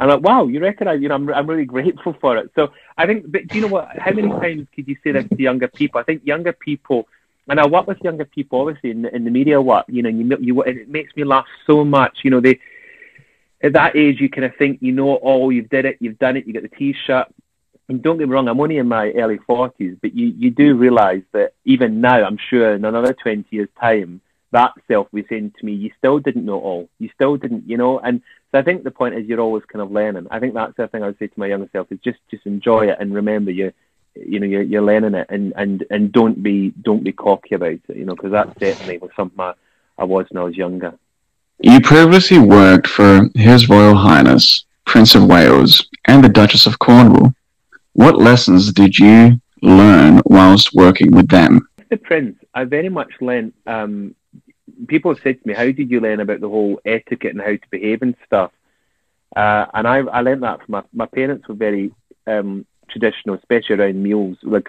I'm like, "Wow, you recognise?" You know, I'm, I'm really grateful for it. So I think, but do you know what? How many times could you say this to younger people? I think younger people and I work with younger people, obviously in the, in the media work. You know, you, you it makes me laugh so much. You know, they at that age you kind of think you know all, you've did it, you've done it, you got the t-shirt. And don't get me wrong, I'm only in my early forties, but you you do realise that even now, I'm sure in another twenty years' time, that self was saying to me, you still didn't know all, you still didn't, you know. And so I think the point is you're always kind of learning. I think that's the thing I would say to my younger self is just just enjoy it and remember you you know you're, you're learning it and, and, and don't be don't be cocky about it you know because that definitely was something I, I was when I was younger. You previously worked for His Royal Highness Prince of Wales and the Duchess of Cornwall. What lessons did you learn whilst working with them? The Prince, I very much learned. Um, people have said to me, "How did you learn about the whole etiquette and how to behave and stuff?" Uh, and I, I learned that from my, my parents were very um, traditional, especially around meals, like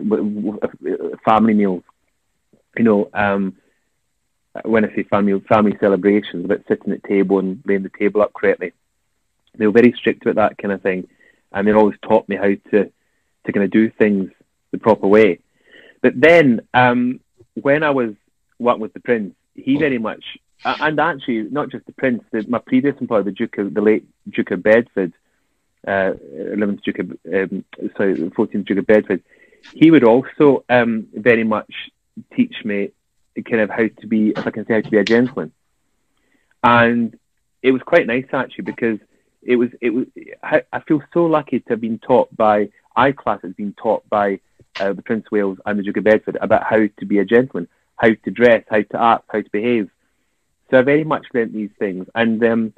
family meals. You know, um, when I say family family celebrations, about sitting at table and laying the table up correctly. They were very strict about that kind of thing, and they always taught me how to to kind of do things the proper way. But then, um, when I was working with the prince, he very much, and actually not just the prince, the, my previous employer, the Duke of the late Duke of Bedford, uh, 11th Duke of, um, sorry, 14th Duke of Bedford, he would also um, very much teach me kind of how to be, if I can say, how to be a gentleman. And it was quite nice actually because it was, it was, I feel so lucky to have been taught by, I class has been taught by uh, the Prince of Wales and the Duke of Bedford about how to be a gentleman, how to dress, how to act, how to behave. So I very much learnt these things. And um,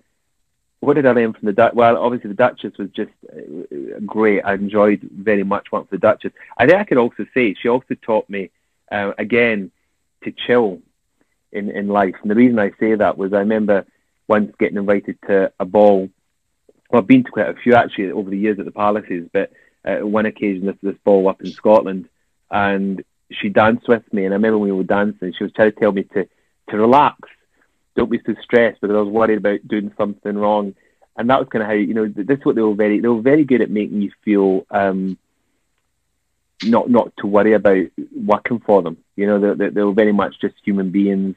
what did I learn from the Dutch? Well, obviously the Duchess was just uh, great. I enjoyed very much for the Duchess. I think I could also say she also taught me uh, again to chill in in life. And the reason I say that was I remember once getting invited to a ball. Well, I've been to quite a few actually over the years at the palaces, but uh, one occasion this this ball up in Scotland, and she danced with me. And I remember when we were dancing, she was trying to tell me to to relax don't be so stressed because I was worried about doing something wrong. And that was kind of how you know this is what they were very they were very good at making you feel um, not not to worry about working for them. You know they, they, were very much just human beings.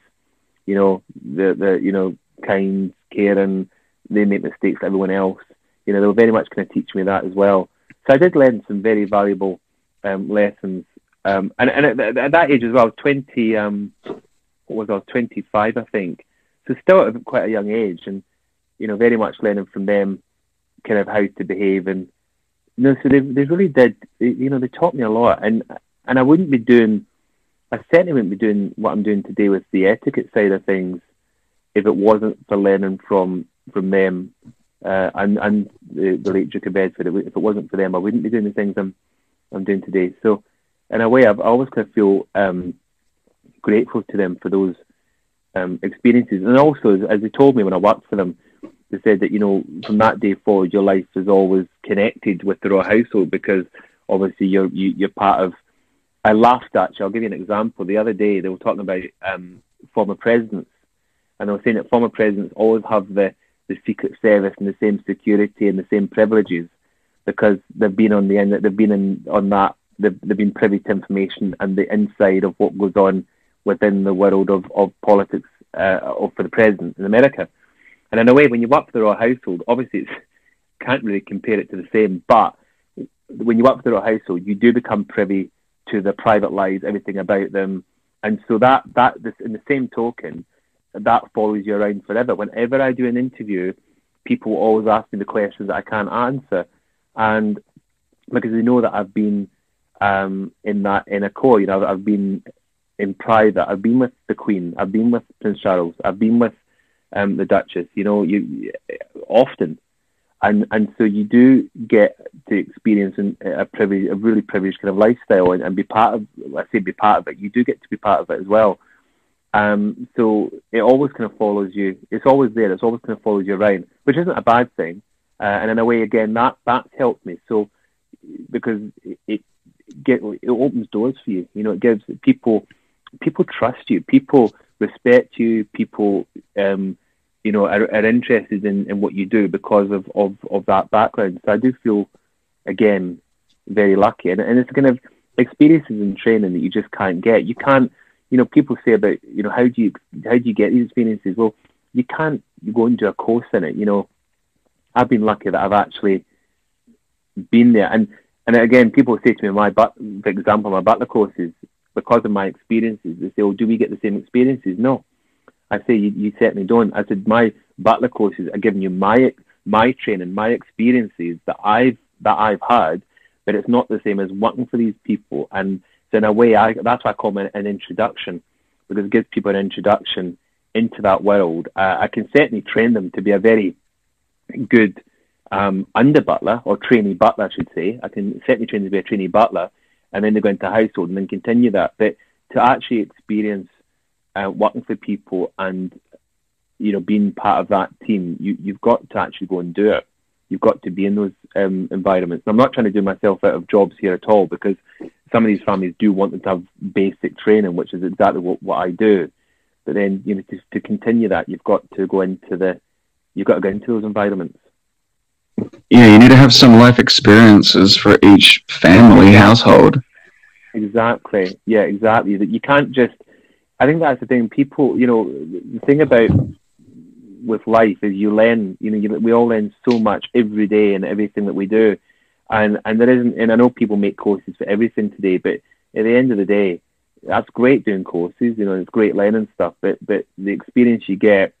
You know the the you know kind, caring. They make mistakes like everyone else. You know they were very much kind of teach me that as well. So I did learn some very valuable um, lessons. Um, and and at, at, that age as well, twenty um, what was I? Twenty five, I think so still at quite a young age, and you know, very much learning from them, kind of how to behave, and you know, so they they really did. You know, they taught me a lot, and and I wouldn't be doing I certainly wouldn't be doing what I'm doing today with the etiquette side of things if it wasn't for learning from from them uh, and and the, the late Duke of Bedford. If it wasn't for them, I wouldn't be doing the things I'm I'm doing today. So, in a way, I've always kind of feel um, grateful to them for those um, experiences, and also as, they told me when I worked for them, they said that you know from that day forward, your life is always connected with the royal household because obviously you're you, are you are part of. I laughed actually. I'll give you an example. The other day they were talking about um, former presidents, and they were saying that former presidents always have the the Secret Service and the same security and the same privileges because they've been on the end, they've been in, on that, they've, they've been privy to information and the inside of what goes on within the world of, of politics uh, for the president in America. And in a way, when you work for the royal household, obviously it's can't really compare it to the same, but when you work for the royal household, you do become privy to their private lives, everything about them, and so that that this in the same token, that follows you around forever. Whenever I do an interview, people always ask me the questions that I can't answer, and because they know that I've been um, in that in a core, you know, I've, been in private. I've been with the Queen. I've been with Prince Charles. I've been with um, the Duchess. You know, you often, and and so you do get to experience a privilege, a really privileged kind of lifestyle, and, and be part of. I say be part of it. You do get to be part of it as well. Um, so it always kind of follows you. It's always there. It's always kind of follows you around, which isn't a bad thing. Uh, and in a way, again, that that's helped me. So because it get it opens doors for you. You know, it gives people people trust you. People respect you. People, um, you know, are, are interested in, in what you do because of, of, of that background. So I do feel, again, very lucky. And, and it's kind of experiences and training that you just can't get. You can't you know, people say about, you know, how do you how do you get these experiences? Well, you can't you go and do a course in it. You know, I've been lucky that I've actually been there. And and again, people say to me, my but for example, my butler courses, because of my experiences, they say, "Oh, do we get the same experiences?" No, I say you, you certainly don't. I said my butler courses are giving you my my training, my experiences that I've that I've had, but it's not the same as working for these people and so in a way, I, that's why I call it an introduction because it gives people an introduction into that world. Uh, I can certainly train them to be a very good um, under butler or trainee butler, I should say. I can certainly train to be a trainee butler, and then they go into household and then continue that. But to actually experience uh, working for people and you know being part of that team, you, you've got to actually go and do it. You've got to be in those um, environments. And I'm not trying to do myself out of jobs here at all because some of these families do want them to have basic training, which is exactly what, what I do. But then, you know, to, to continue that, you've got to go into the, you've got to go into those environments. Yeah, you need to have some life experiences for each family household. Exactly. Yeah, exactly. That you can't just. I think that's the thing. People, you know, the thing about with life is you learn. You know, you, we all learn so much every day and everything that we do and and there isn't. And I know people make courses for everything today, but at the end of the day, that's great doing courses. You know, it's great learning stuff. But but the experience you get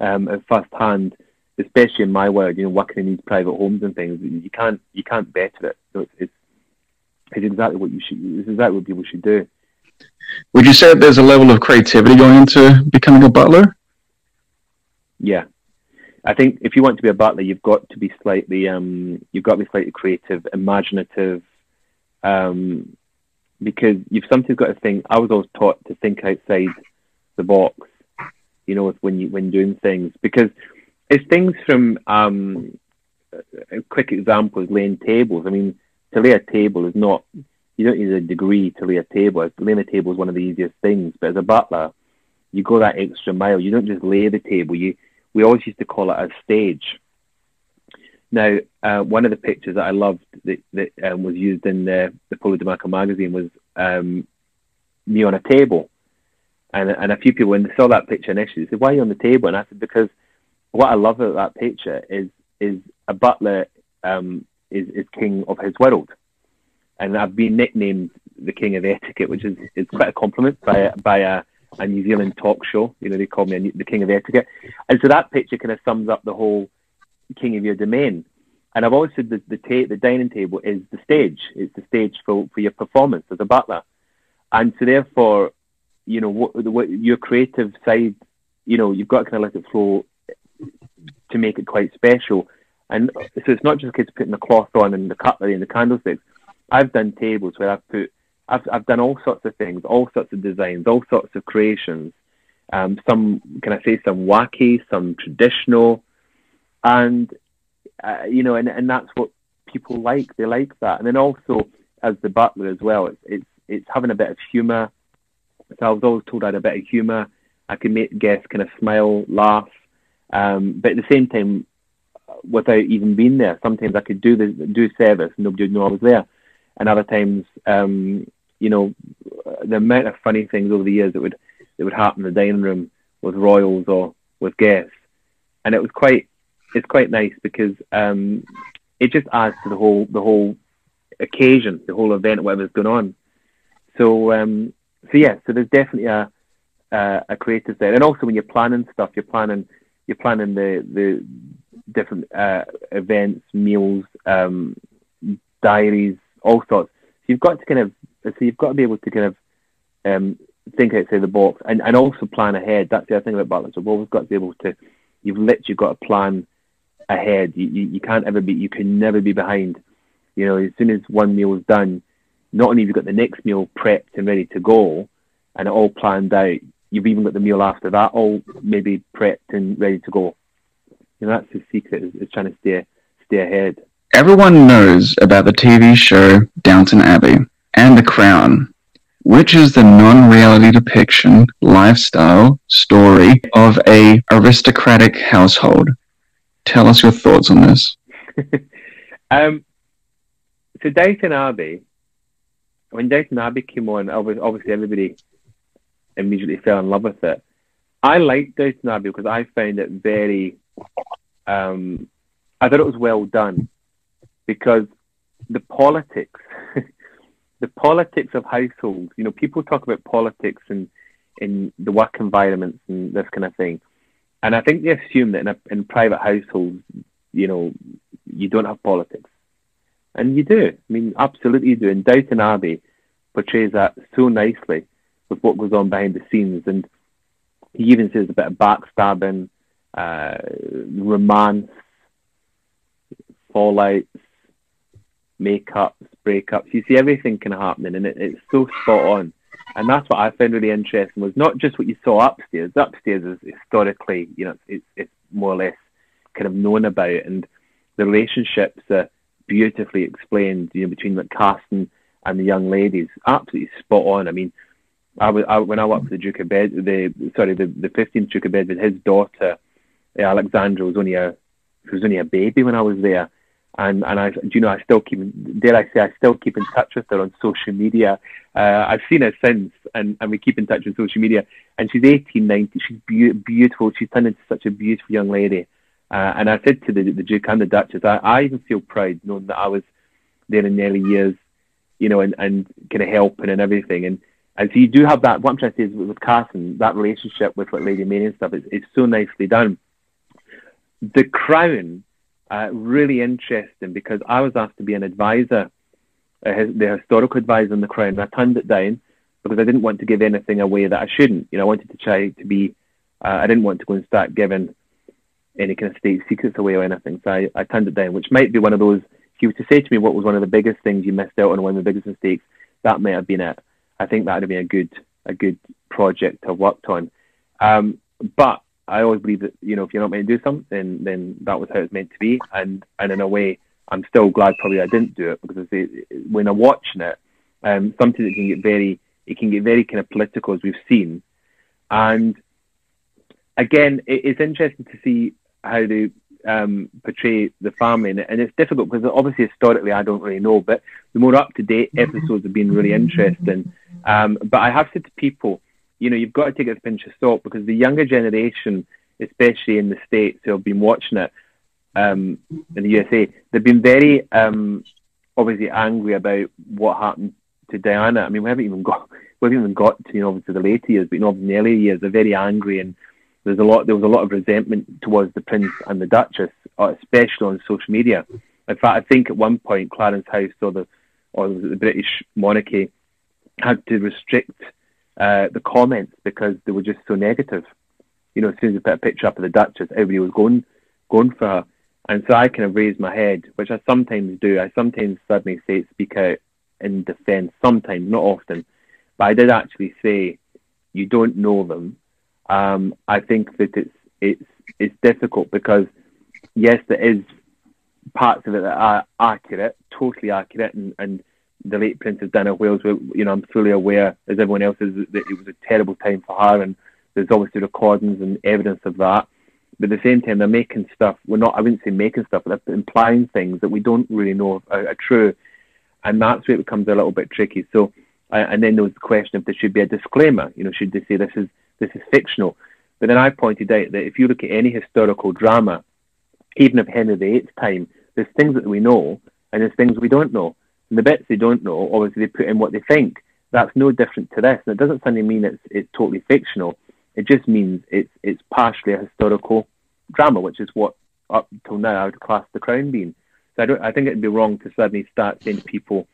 um, at first hand, especially in my world, you know, working in these private homes and things, you can't you can't better it. So it's it's, it's exactly what you should. It's exactly what people should do. Would you say there's a level of creativity going into becoming a butler? Yeah, I think if you want to be a butler, you've got to be slightly um, you've got to be slightly creative, imaginative, um, because you've sometimes got to think. I was always taught to think outside the box, you know, when you when doing things because it's things from um, quick examples laying tables. I mean, to lay a table is not you don't need a degree to lay a table. Laying a table is one of the easiest things, but as a butler, you go that extra mile. You don't just lay the table. You we always used to call it a stage. Now, uh, one of the pictures that I loved that, that um, was used in the, the Polo DiMarco magazine was um, me on a table. And, and a few people, when they saw that picture initially, they said, Why are you on the table? And I said, Because what I love about that picture is is a butler um, is, is king of his world. And I've been nicknamed the king of etiquette, which is, is quite a compliment by, by a, a New Zealand talk show. You know, they call me the king of etiquette. And so that picture kind of sums up the whole king of your domain. And I've always said the the, ta- the dining table is the stage. It's the stage for, for your performance as a butler. and so therefore, you know, what, what your creative side, you know, you've got to kind of let it flow to make it quite special. And so it's not just kids putting the cloth on and the cutlery and the candlesticks. I've done tables where I've put, I've, I've done all sorts of things, all sorts of designs, all sorts of creations. Um, some, can I say, some wacky, some traditional, and uh, you know, and, and that's what people like. They like that, and then also as the butler as well, it's it's it's having a bit of humour. So I was always told I had a bit of humour. I could make guests kind of smile, laugh, um, but at the same time, without even being there, sometimes I could do the do service and nobody would know I was there, and other times, um, you know, the amount of funny things over the years that would that would happen in the dining room with royals or with guests, and it was quite it's quite nice because um, it just adds to the whole the whole occasion, the whole event, whatever's going on. So um, so yeah, so there's definitely a a, a creative there, and also when you're planning stuff, you're planning you're planning the the different uh, events, meals, um, diaries, all sorts. So you've got to kind of so you've got to be able to kind of um, think outside the box and, and also plan ahead. That's the other thing about balance. We've always got to be able to. You've literally got to plan ahead. You, you, you can't ever be. You can never be behind. You know, as soon as one meal is done, not only have you got the next meal prepped and ready to go, and all planned out. You've even got the meal after that all maybe prepped and ready to go. You know, that's the secret is, is trying to stay stay ahead. Everyone knows about the TV show Downton Abbey and The Crown, which is the non-reality depiction lifestyle story of a aristocratic household. Tell us your thoughts on this. <laughs> um, so Downton Abbey, when Downton Abbey came on, obviously everybody immediately fell in love with it. I liked Downton Abbey because I found it very, um, I thought it was well done because the politics, <laughs> the politics of households, you know, people talk about politics and in the work environments and this kind of thing. And I think they assume that in, a, in private households, you know, you don't have politics. And you do. I mean, absolutely you do. And Downton Abbey portrays that so nicely with what goes on behind the scenes. And he even says a bit of backstabbing, uh, romance, fallouts, makeups, breakups. You see everything kind of happening, and it, it's so spot on. And that's what I found really interesting was not just what you saw upstairs. Upstairs is historically, you know, it's, it's more or less kind of known about, and the relationships are beautifully explained, you know, between Carson and the young ladies. Absolutely spot on. I mean, I was I, when I worked for the Duke of Bed, the sorry, the the fifteenth Duke of Bedford, his daughter Alexandra was only a she was only a baby when I was there, and and I do you know I still keep dare I say I still keep in touch with her on social media. Uh, I've seen her since, and, and we keep in touch on social media. And she's 18, 19. She's be- beautiful. She's turned into such a beautiful young lady. Uh, and I said to the, the Duke and the Duchess, I, I even feel proud knowing that I was there in the early years, you know, and, and kind of helping and everything. And and so you do have that. What I'm trying to say is with Carson, that relationship with like Lady Mary and stuff is, is so nicely done. The Crown, uh, really interesting because I was asked to be an advisor, uh, the historical advisor on the Crown. I turned it down because I didn't want to give anything away that I shouldn't. You know, I wanted to try to be. Uh, I didn't want to go and start giving any kind of state secrets away or anything. So I, I turned it down, which might be one of those. If you were to say to me what was one of the biggest things you missed out on, one of the biggest mistakes, that might have been it. I think that would have been a good a good project to worked on. Um, but I always believe that you know if you're not meant to do something, then that was how it's meant to be. And and in a way, I'm still glad probably I didn't do it because I say, when I'm watching it, um, sometimes it can get very it can get very kind of political as we've seen. And again, it, it's interesting to see how they um, portray the family, and, and it's difficult because obviously historically I don't really know, but the more up to date episodes have been really interesting. Um, but I have said to people, you know, you've got to take it with a pinch of salt because the younger generation, especially in the states who have been watching it um, in the USA, they've been very um, obviously angry about what happened to Diana. I mean, we haven't even got we haven't even got to you know obviously the later years, but you know in the early years they're very angry and there's a lot there was a lot of resentment towards the prince and the duchess, uh, especially on social media. In fact, I think at one point Clarence House or the or the British monarchy had to restrict uh, the comments because they were just so negative. You know, as soon as you put a picture up of the Duchess, everybody was going going for her. And so I kind of raised my head, which I sometimes do. I sometimes suddenly say speak out in defence, sometimes, not often. But I did actually say, you don't know them. Um, I think that it's it's it's difficult because yes, there is parts of it that are accurate, totally accurate, and, and the late Princess Diana of Wales, you know, I'm fully aware, as everyone else is, that it was a terrible time for her, and there's obviously recordings and evidence of that. But at the same time, they're making stuff. We're not. I wouldn't say making stuff, but they're implying things that we don't really know are, are true, and that's where it becomes a little bit tricky. So, uh, and then there was the question if there should be a disclaimer. You know, should they say this is this is fictional? But then I pointed out that if you look at any historical drama, even of Henry VIII's time, there's things that we know and there's things we don't know. And the bits they don't know, obviously they put in what they think. That's no different to this. And it doesn't suddenly mean it's it's totally fictional. It just means it's it's partially a historical drama, which is what up till now I would class The Crown being. So I don't. I think it'd be wrong to suddenly start saying to people,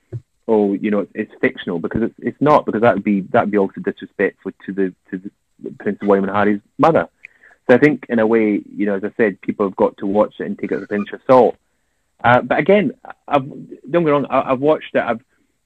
"Oh, you know, it's, it's fictional," because it's it's not. Because that would be that would be also disrespectful to the to the Prince William and Harry's mother. So I think, in a way, you know, as I said, people have got to watch it and take it with a pinch of salt. Uh, but again, I've, don't get wrong, I, have watched it. I've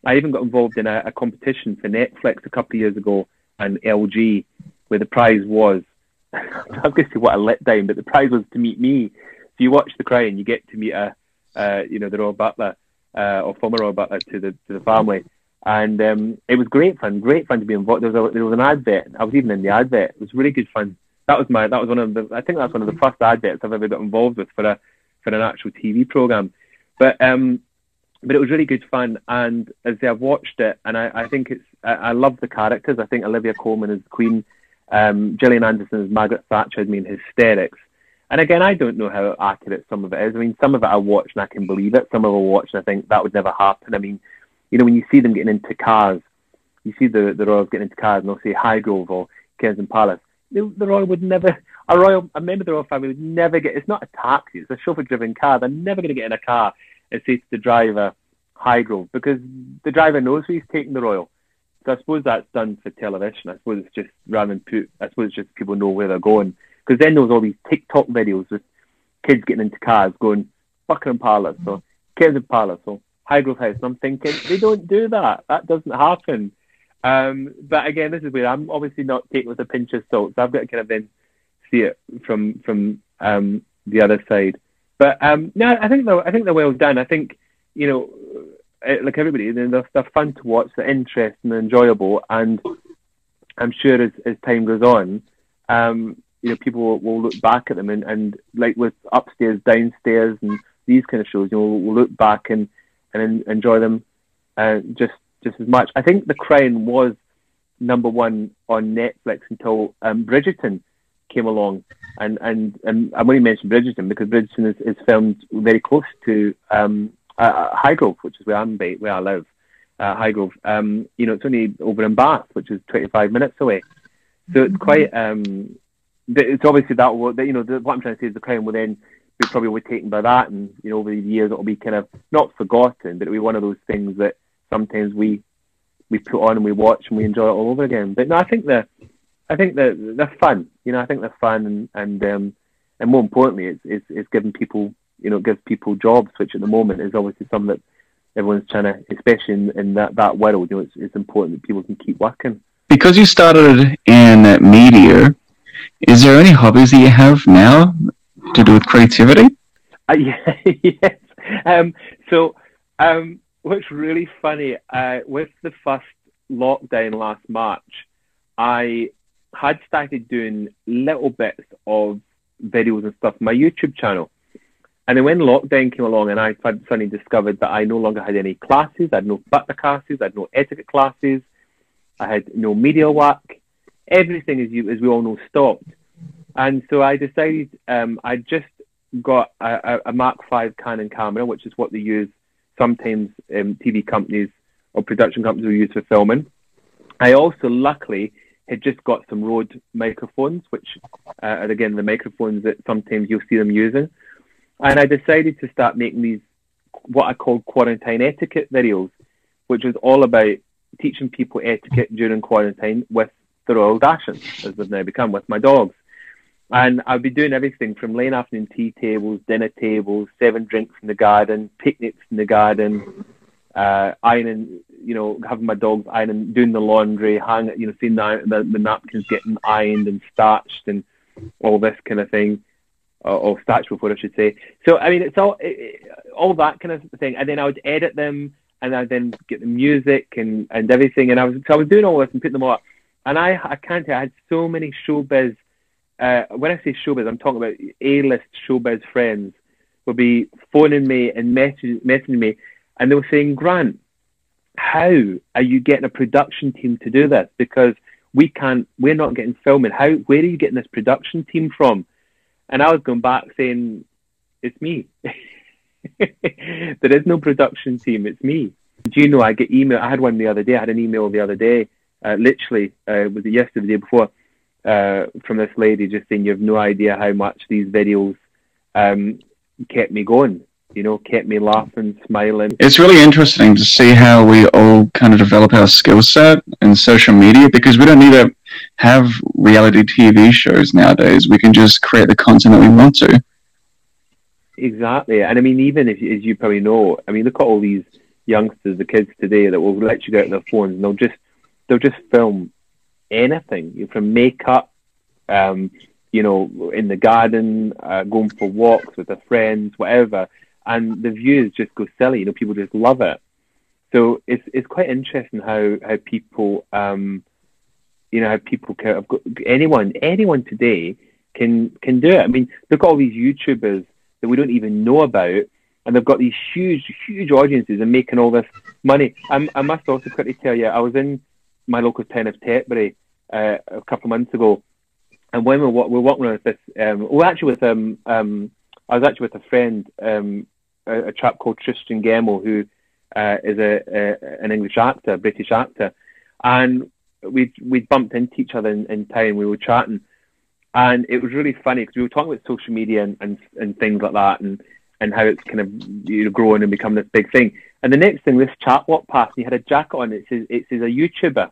I even got involved in a, a, competition for Netflix a couple of years ago and LG, where the prize was I'm going to say what a letdown, but the prize was to meet me. So you watch The Crown, you get to meet a, uh, you know, the royal butler uh, or former royal butler to the to the family, and um, it was great fun. Great fun to be involved. There was a, there was an advert. I was even in the advert. It was really good fun. That was my that was one of the I think that's one of the first adverts I've ever got involved with for a for an actual TV program. But um, but it was really good fun. And as I've watched it, and I, I think it's I, I love the characters. I think Olivia Colman as Queen, um, Gillian Anderson as Margaret Thatcher. I mean hysterics. And again, I don't know how accurate some of it is. I mean, some of it I watch and I can believe it. Some of it I watch and I think that would never happen. I mean, you know, when you see them getting into cars, you see the the royals getting into cars and they'll say Highgrove or Kensington Palace. The, the royal would never a royal, a member of the royal family would never get. It's not a taxi; it's a chauffeur-driven car. They're never going to get in a car and say to the driver, "Highgrove," because the driver knows where he's taking the royal. So I suppose that's done for television. I suppose it's just rather than put. I suppose it's just people know where they're going. Because then there's all these TikTok videos with kids getting into cars going Buckingham Palace or Kensington Palace or Highgrove House. And I'm thinking they don't do that. That doesn't happen. Um, but again, this is where I'm obviously not taking with a pinch of salt. So I've got to kind of then see it from from um, the other side. But um, no, I think they're I think they're well done. I think you know, like everybody, they're, they're fun to watch, they're interesting, they're enjoyable, and I'm sure as, as time goes on, um, you know, people will, will, look back at them and, and like with upstairs, downstairs, and these kind of shows, you know, we'll, we'll look back and and enjoy them uh, just just as much. I think The Crown was number one on Netflix until um, Bridgerton came along, and and and I'm only mentioning Bridgerton because Bridgerton is, is filmed very close to um, uh, Highgrove, which is where I'm based, where I live. Uh, Highgrove, um, you know, it's only over in Bath, which is 25 minutes away. So it's quite. Um, it's obviously that will, you know, the, what I'm trying to say is the crown will then be probably overtaken by that, and you know, over the years it'll be kind of not forgotten, but it'll be one of those things that sometimes we we put on and we watch and we enjoy it all over again. But no, I think the I think they're they're fun. You know, I think they're fun, and and um, and more importantly, it's, it's it's giving people you know gives people jobs, which at the moment is obviously something that everyone's trying to, especially in, in that that world. You know, it's it's important that people can keep working. Because you started in media, is there any hobbies that you have now to do with creativity? Uh, yeah, <laughs> yes. Um, so, um, what's really funny uh, with the first lockdown last March, I had started doing little bits of videos and stuff my YouTube channel. And then when lockdown came along and I suddenly discovered that I no longer had any classes, I had no butler classes, I had no etiquette classes, I had no media work, everything as you as we all know stopped. And so I decided um, I just got a, a, Mark V Canon camera, which is what they use sometimes um, TV companies or production companies will use for filming. I also luckily had just got some Rode microphones, which uh, are again the microphones that sometimes you'll see them using. And I decided to start making these what I call quarantine etiquette videos, which was all about teaching people etiquette during quarantine with the Royal Dachshunds, as they've now become, with my dogs. And I'd be doing everything from lane afternoon tea tables, dinner tables, seven drinks in the garden, picnics in the garden, uh, ironing, you know, having my dogs ironing, doing the laundry, hang, you know, seeing the, the, the napkins getting ironed and starched and all this kind of thing, or, or starched before I should say. So I mean, it's all it, all that kind of thing. And then I would edit them, and I then get the music and and everything. And I was so I was doing all this and putting them all up. And I I can't tell, I had so many showbiz uh, when I say showbiz, I'm talking about A-list showbiz friends will be phoning me and messaging, messaging me, and they were saying, Grant, how are you getting a production team to do this? Because we can't, we're not getting filming. How, where are you getting this production team from? And I was going back saying, it's me. <laughs> there is no production team. It's me. Do you know I get email? I had one the other day. I had an email the other day. Uh, literally, uh, was it yesterday, the day before? Uh, from this lady just saying, "You have no idea how much these videos um, kept me going." You know, kept me laughing, smiling. It's really interesting to see how we all kind of develop our skill set in social media because we don't need to have reality TV shows nowadays. We can just create the content that we want to. Exactly, and I mean, even if, as you probably know, I mean, look at all these youngsters, the kids today that will let you get on their phones and they'll just they'll just film anything from makeup, um, you know, in the garden, uh, going for walks with their friends, whatever, and the views just go silly. You know, people just love it. So it's it's quite interesting how how people, um, you know, how people can have got, anyone anyone today can can do it. I mean, look at all these YouTubers that we don't even know about, and they've got these huge huge audiences and making all this money. I, I must also quickly tell you, I was in my local town of Tetbury uh, a couple of months ago, and when we were, we were walking around with this, um, well, actually with um, um, I was actually with a friend, um, a, a chap called Tristan Gemmill, who uh, is a, a, an English actor, British actor, and we we bumped into each other in, in town. We were chatting, and it was really funny because we were talking about social media and, and and things like that, and and how it's kind of you know growing and become this big thing. And the next thing, this chap walked past, and he had a jacket on. It says it says a YouTuber,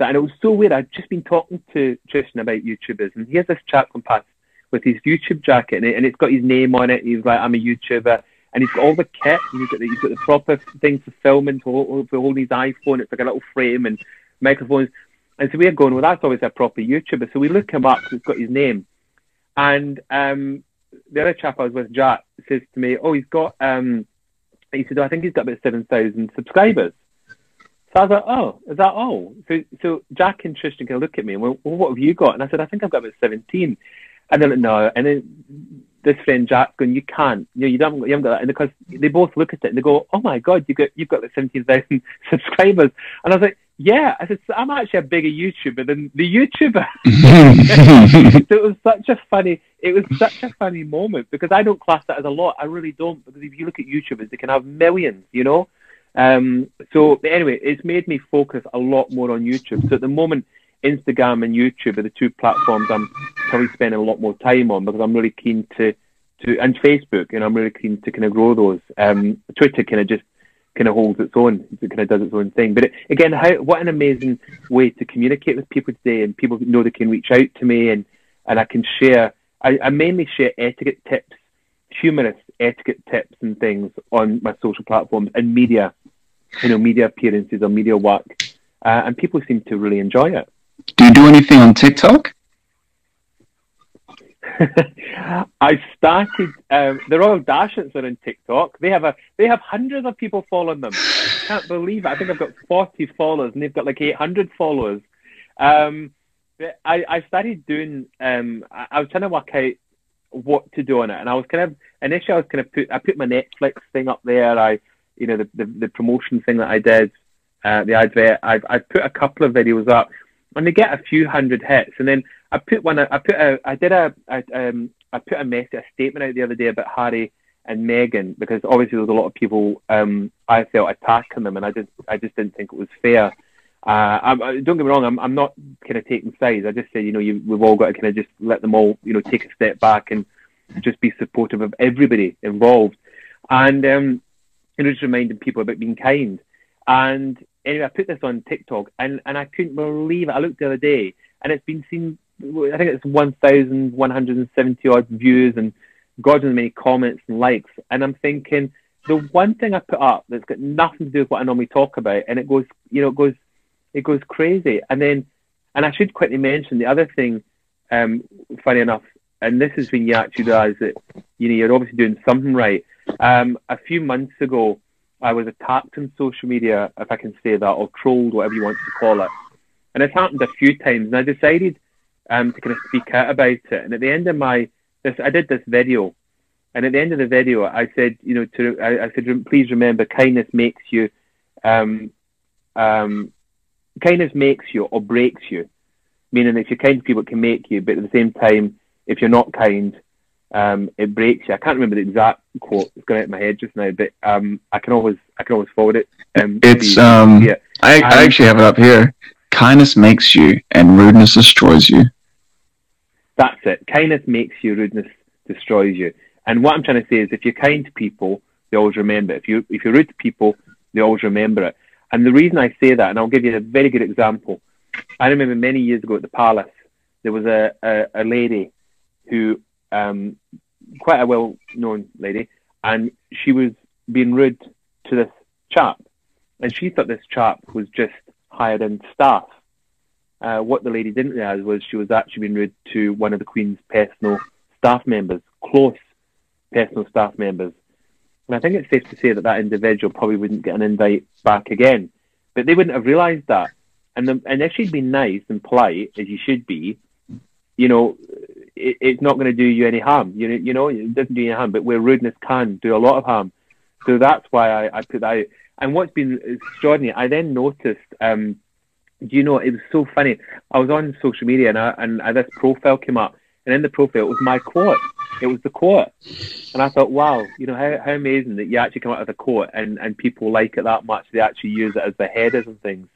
and it was so weird. I'd just been talking to Tristan about YouTubers, and he has this chap come past with his YouTube jacket, and, it, and it's got his name on it. He's like, I'm a YouTuber, and he's got all the kit. He's got the, he's got the proper things for filming, for, for holding his iPhone. It's like a little frame and microphones. And so we're going, well, that's always a proper YouTuber. So we look him up. He's got his name, and um, the other chap I was with, Jack, says to me, "Oh, he's got." Um, he said, oh, "I think he's got about seven thousand subscribers." So I was like, oh, is that all? So, so Jack and Tristan can look at me and went, well, what have you got? And I said, I think I've got about 17. And they're like, no. And then this friend Jack going, you can't. You know, you, don't, you haven't got that. And because they both look at it and they go, oh my God, you got, you've got like 17,000 <laughs> subscribers. And I was like, yeah. I said, so I'm actually a bigger YouTuber than the YouTuber. <laughs> so it was such a funny, it was such a funny moment because I don't class that as a lot. I really don't. Because if you look at YouTubers, they can have millions, you know? Um, so anyway, it's made me focus a lot more on YouTube. So at the moment, Instagram and YouTube are the two platforms I'm probably spending a lot more time on because I'm really keen to, to and Facebook, and I'm really keen to kind of grow those. Um, Twitter kind of just kind of holds its own, it kind of does its own thing. But it, again, how what an amazing way to communicate with people today, and people know they can reach out to me, and and I can share. I, I mainly share etiquette tips, humorous etiquette tips and things on my social platforms and media you know, media appearances or media work, uh, and people seem to really enjoy it. Do you do anything on TikTok? <laughs> I started. Um, the Royal Dachshunds are on TikTok. They have a they have hundreds of people following them. I can't believe it. I think I've got forty followers, and they've got like eight hundred followers. Um, I I started doing. Um, I, I was trying to work out what to do on it, and I was kind of initially I was kind of put I put my Netflix thing up there. I you know, the, the, the promotion thing that I did, uh, the advert, I've, I've put a couple of videos up and they get a few hundred hits. And then I put one, I put a, I did a, I, um, I put a message, a statement out the other day about Harry and Meghan because obviously there was a lot of people, um, I felt attacking them and I just, I just didn't think it was fair. Uh, I, don't get me wrong, I'm, I'm not kind of taking sides. I just say, you know, you, we've all got to kind of just let them all, you know, take a step back and just be supportive of everybody involved. And um, and just reminding people about being kind. And anyway, I put this on TikTok and, and I couldn't believe it. I looked the other day and it's been seen, I think it's 1,170 odd views and God knows many comments and likes. And I'm thinking, the one thing I put up that's got nothing to do with what I normally talk about, and it goes, you know, it goes, it goes crazy. And then, and I should quickly mention the other thing, um, funny enough, and this is when you actually realise that, you know, you're obviously doing something right. Um, a few months ago, I was attacked on social media, if I can say that, or trolled, whatever you want to call it. And it's happened a few times, and I decided um, to kind of speak out about it. And at the end of my this, I did this video, and at the end of the video, I said, you know, to I, I said, please remember, kindness makes you, um, um, kindness makes you or breaks you. Meaning, if you're kind to people, it can make you, but at the same time, if you're not kind, um, it breaks you. I can't remember the exact quote; it's going out of my head just now, but um, I can always I can always forward it. Um, it's um, yeah. I, I actually have it up here. Kindness makes you, and rudeness destroys you. That's it. Kindness makes you, rudeness destroys you. And what I'm trying to say is, if you're kind to people, they always remember. If you if you're rude to people, they always remember it. And the reason I say that, and I'll give you a very good example. I remember many years ago at the Palace, there was a, a, a lady who, um, quite a well-known lady, and she was being rude to this chap, and she thought this chap was just hired in staff. Uh, what the lady didn't realise was she was actually being rude to one of the Queen's personal staff members, close personal staff members. And I think it's safe to say that that individual probably wouldn't get an invite back again. But they wouldn't have realised that. And, the, and if she'd been nice and polite, as you should be, you know, it, it's not going to do you any harm. You, you know, it doesn't do you any harm. But where rudeness can do a lot of harm. So that's why I, I put that out. And what's been extraordinary, I then noticed um, do you know, it was so funny. I was on social media and, I, and this profile came up, and in the profile it was my quote. It was the quote, and I thought, wow, you know, how, how amazing that you actually come out with a quote and, and people like it that much. They actually use it as the headers and things.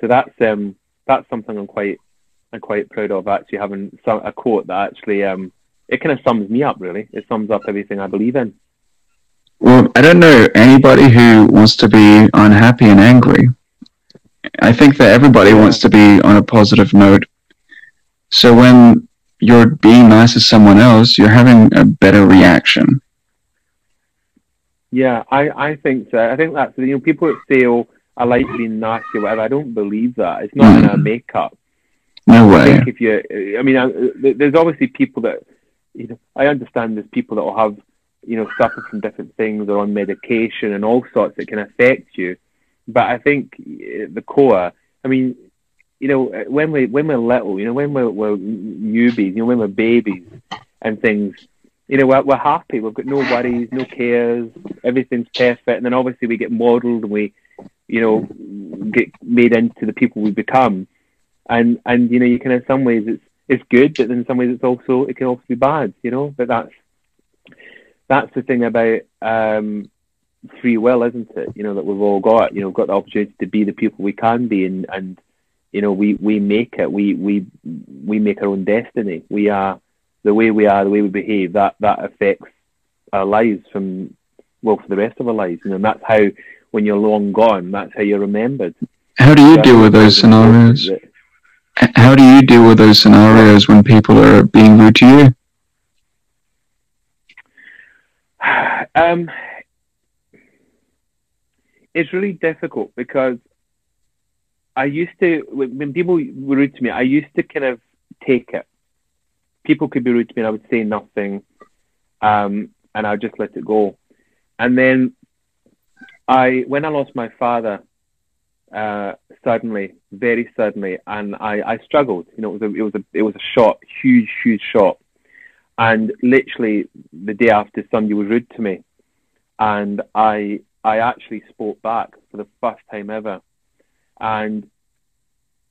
So that's um that's something I'm quite I'm quite proud of actually having some, a quote that actually um it kind of sums me up really. It sums up everything I believe in. Well, I don't know anybody who wants to be unhappy and angry I think that everybody wants to be on a positive note. So when you're being nice to someone else, you're having a better reaction. Yeah, I, I think so. I think that's you know people that say, "Oh, I like being nasty," or whatever. I don't believe that. It's not mm. in our makeup. No way. I think if you, I mean, I, there's obviously people that, you know, I understand there's people that will have, you know, suffer from different things or on medication and all sorts that can affect you. But I think the core, I mean, you know, when we when we're little, you know, when we're, we're newbies, you know, when we're babies and things, you know, we're, we're happy. We've got no worries, no cares. Everything's perfect. And then obviously we get modelled and we, you know, get made into the people we become. And and you know, you can in some ways it's it's good, but in some ways it's also it can also be bad. You know, but that's that's the thing about um, free will, isn't it? You know that we've all got. You know, got the opportunity to be the people we can be, and and you know we we make it. We we we make our own destiny. We are the way we are, the way we behave. That that affects our lives from well for the rest of our lives. You know, and that's how when you're long gone, that's how you're remembered. How do you so deal with those scenarios? How do you deal with those scenarios when people are being rude to you? <sighs> Um, it's really difficult because I used to when people were rude to me, I used to kind of take it. People could be rude to me, and I would say nothing, um, and I'd just let it go. And then I, when I lost my father, uh, suddenly, very suddenly, and I, I struggled. You know, it was a, it was a, it was a shock, huge, huge shock. And literally the day after, somebody was rude to me, and I I actually spoke back for the first time ever. And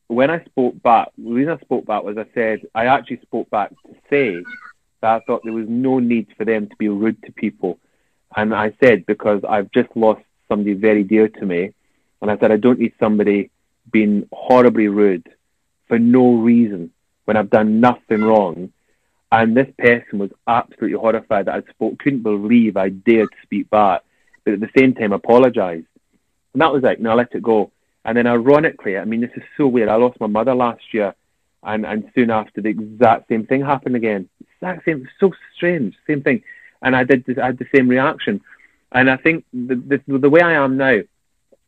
when I spoke back, the reason I spoke back was I said, I actually spoke back to say that I thought there was no need for them to be rude to people. And I said, because I've just lost somebody very dear to me. And I said, I don't need somebody being horribly rude for no reason when I've done nothing wrong. And this person was absolutely horrified that I spoke, couldn't believe I dared to speak back but at the same time apologized. And that was like, no, I let it go. And then ironically, I mean, this is so weird. I lost my mother last year, and, and soon after, the exact same thing happened again. Exact same, so strange, same thing. And I did, I had the same reaction. And I think the, the, the way I am now,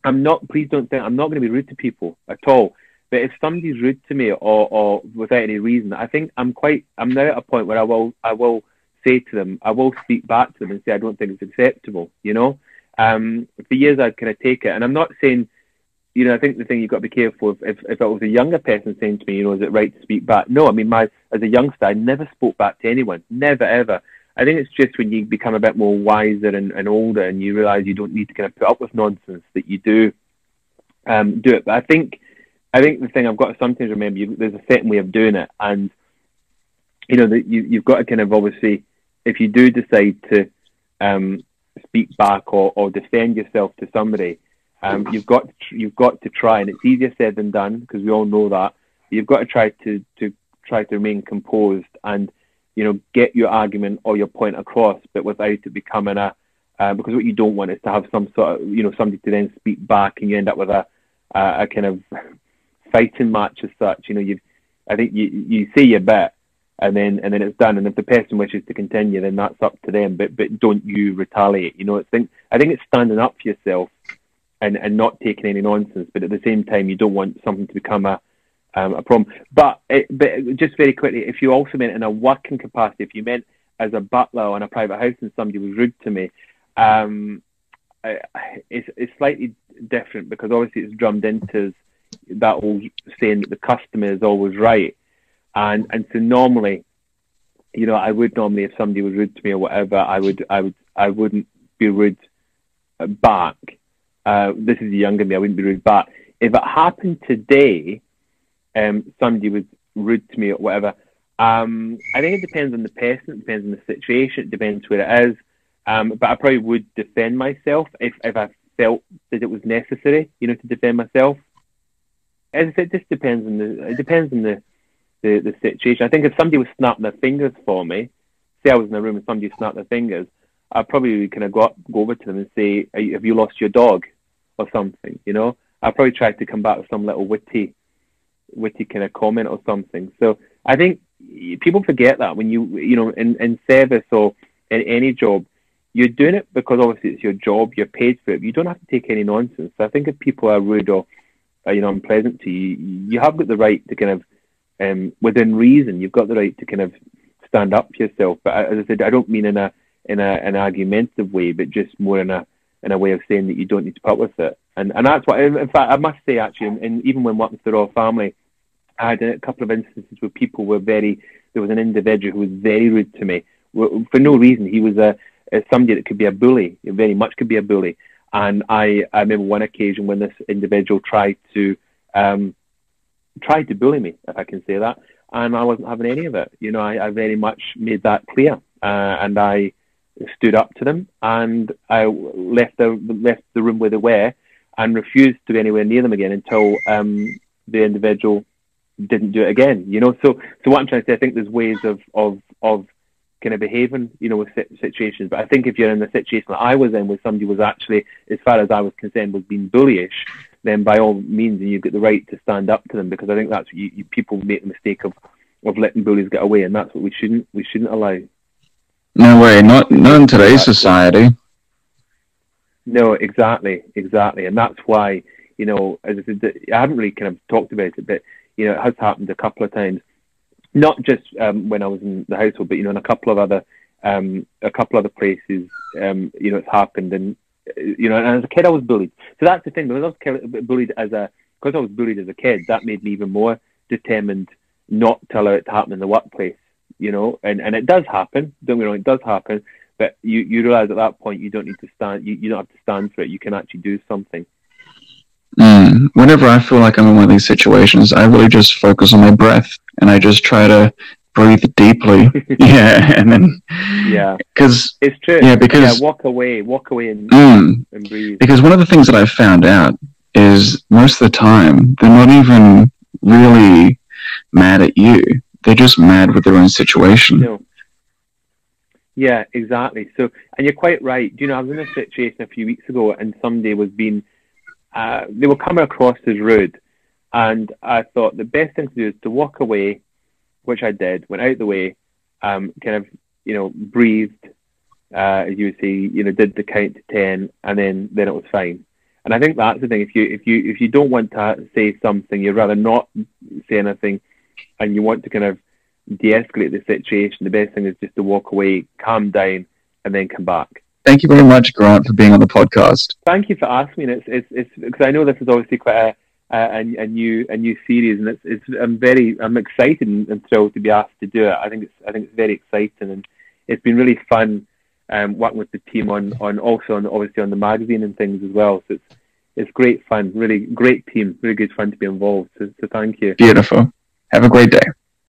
I'm not, please don't think, I'm not going to be rude to people at all. But if somebody's rude to me or, or without any reason, I think I'm quite, I'm now at a point where I will, I will say to them, I will speak back to them and say, I don't think it's acceptable, you know? Um, for years I'd kind of take it. And I'm not saying, you know, I think the thing you've got to be careful of, if, if it was a younger person saying to me, you know, is it right to speak back? No, I mean, my, as a youngster, I never spoke back to anyone. Never, ever. I think it's just when you become a bit more wiser and, and older and you realize you don't need to kind of put up with nonsense that you do um, do it. But I think I think the thing I've got to sometimes remember you, there's a certain way of doing it, and you know that you you've got to kind of obviously if you do decide to um, speak back or, or defend yourself to somebody, um, you've got to, you've got to try, and it's easier said than done because we all know that. You've got to try to to try to remain composed and you know, get your argument or your point across, but without it becoming a uh, because what you don't want is to have some sort of you know somebody to then speak back and you end up with a a, kind of <laughs> fighting match as such. You know, you I think you you say your bit and then and then it's done. And if the person wishes to continue, then that's up to them. But but don't you retaliate? You know, it's think I think it's standing up for yourself and and not taking any nonsense. But at the same time, you don't want something to become a um, a problem. But, it, but just very quickly, if you also meant in a working capacity, if you meant as a butler on a private house and somebody was rude to me, um, it's, it's slightly different because obviously it's drummed into that old saying that the customer is always right. And, and so normally, you know, I would normally, if somebody was rude to me or whatever, I would, I would, I wouldn't be rude back. Uh, this is younger me, I wouldn't be rude but If it happened today, um, somebody was rude to me or whatever. Um, I think it depends on the person, it depends on the situation, it depends where it is. Um, but I probably would defend myself if, if I felt that it was necessary, you know, to defend myself. As I said, it just depends on the it depends on the, the, the situation. I think if somebody was snapping their fingers for me, say I was in a room and somebody snapped their fingers, I'd probably kind of go up, go over to them and say, "Have you lost your dog?" Or something. You know, I'd probably try to come back with some little witty witty kind of comment or something. So I think people forget that when you you know in, in service or in any job, you're doing it because obviously it's your job, you're paid for it. You don't have to take any nonsense. So I think if people are rude or uh, you know unpleasant to you, you have got the right to kind of um, within reason, you've got the right to kind of stand up for yourself. But as I said, I don't mean in a in a, an argumentative way, but just more in a in a way of saying that you don't need to put up with it. And and that's what, in fact, I must say actually, and, and even when working for the royal family, I had a couple of instances where people were very. There was an individual who was very rude to me for no reason. He was a, a somebody that could be a bully. Very much could be a bully. And I, I remember one occasion when this individual tried to um, tried to bully me, if I can say that, and I wasn't having any of it. You know, I, I very much made that clear, uh, and I stood up to them, and I left the left the room where they were, and refused to be anywhere near them again until um, the individual didn't do it again. You know, so so what I'm trying to say, I think there's ways of of of kind of behaving, you know, with situations. But I think if you're in the situation that I was in, where somebody was actually, as far as I was concerned, was being bullyish, then by all means, you've got the right to stand up to them because I think that's you, you, people make the mistake of of letting bullies get away, and that's what we shouldn't we shouldn't allow. No way, not not in today's society. No, exactly, exactly, and that's why you know, as I said, I haven't really kind of talked about it, but you know, it has happened a couple of times, not just um, when I was in the household, but you know, in a couple of other um, a couple other places, um, you know, it's happened, and you know, and as a kid, I was bullied. So that's the thing. Because I was bullied as a because I was bullied as a kid, that made me even more determined not to allow it to happen in the workplace. You know, and and it does happen. Don't get me wrong, it does happen but you, you realize at that point you don't need to stand you, you don't have to stand for it you can actually do something. Mm. whenever i feel like i'm in one of these situations i really just focus on my breath and i just try to breathe deeply. <laughs> Yeah and then yeah. because it's true. yeah because yeah, walk away walk away and, mm, and breathe. Because one of the things that i've found out is most of the time they're not even really mad at you they're just mad with their own situation no yeah, exactly. So, and you're quite right. Do you know, I was in a situation a few weeks ago, and somebody was being uh, they were coming across as rude, and I thought the best thing to do is to walk away, which I did. Went out the way, um, kind of you know breathed, uh, as you would say, you know, did the count to ten, and then then it was fine. And I think that's the thing. If you if you if you don't want to say something, you'd rather not say anything, and you want to kind of de-escalate the situation. The best thing is just to walk away, calm down, and then come back. Thank you very much, Grant, for being on the podcast. Thank you for asking. It's it's it's because I know this is obviously quite a a, a new a new series, and it's, it's I'm very I'm excited and, and thrilled to be asked to do it. I think it's I think it's very exciting, and it's been really fun um, working with the team on on also on obviously on the magazine and things as well. So it's it's great fun, really great team, really good fun to be involved. So, so thank you. Beautiful. Have a great day.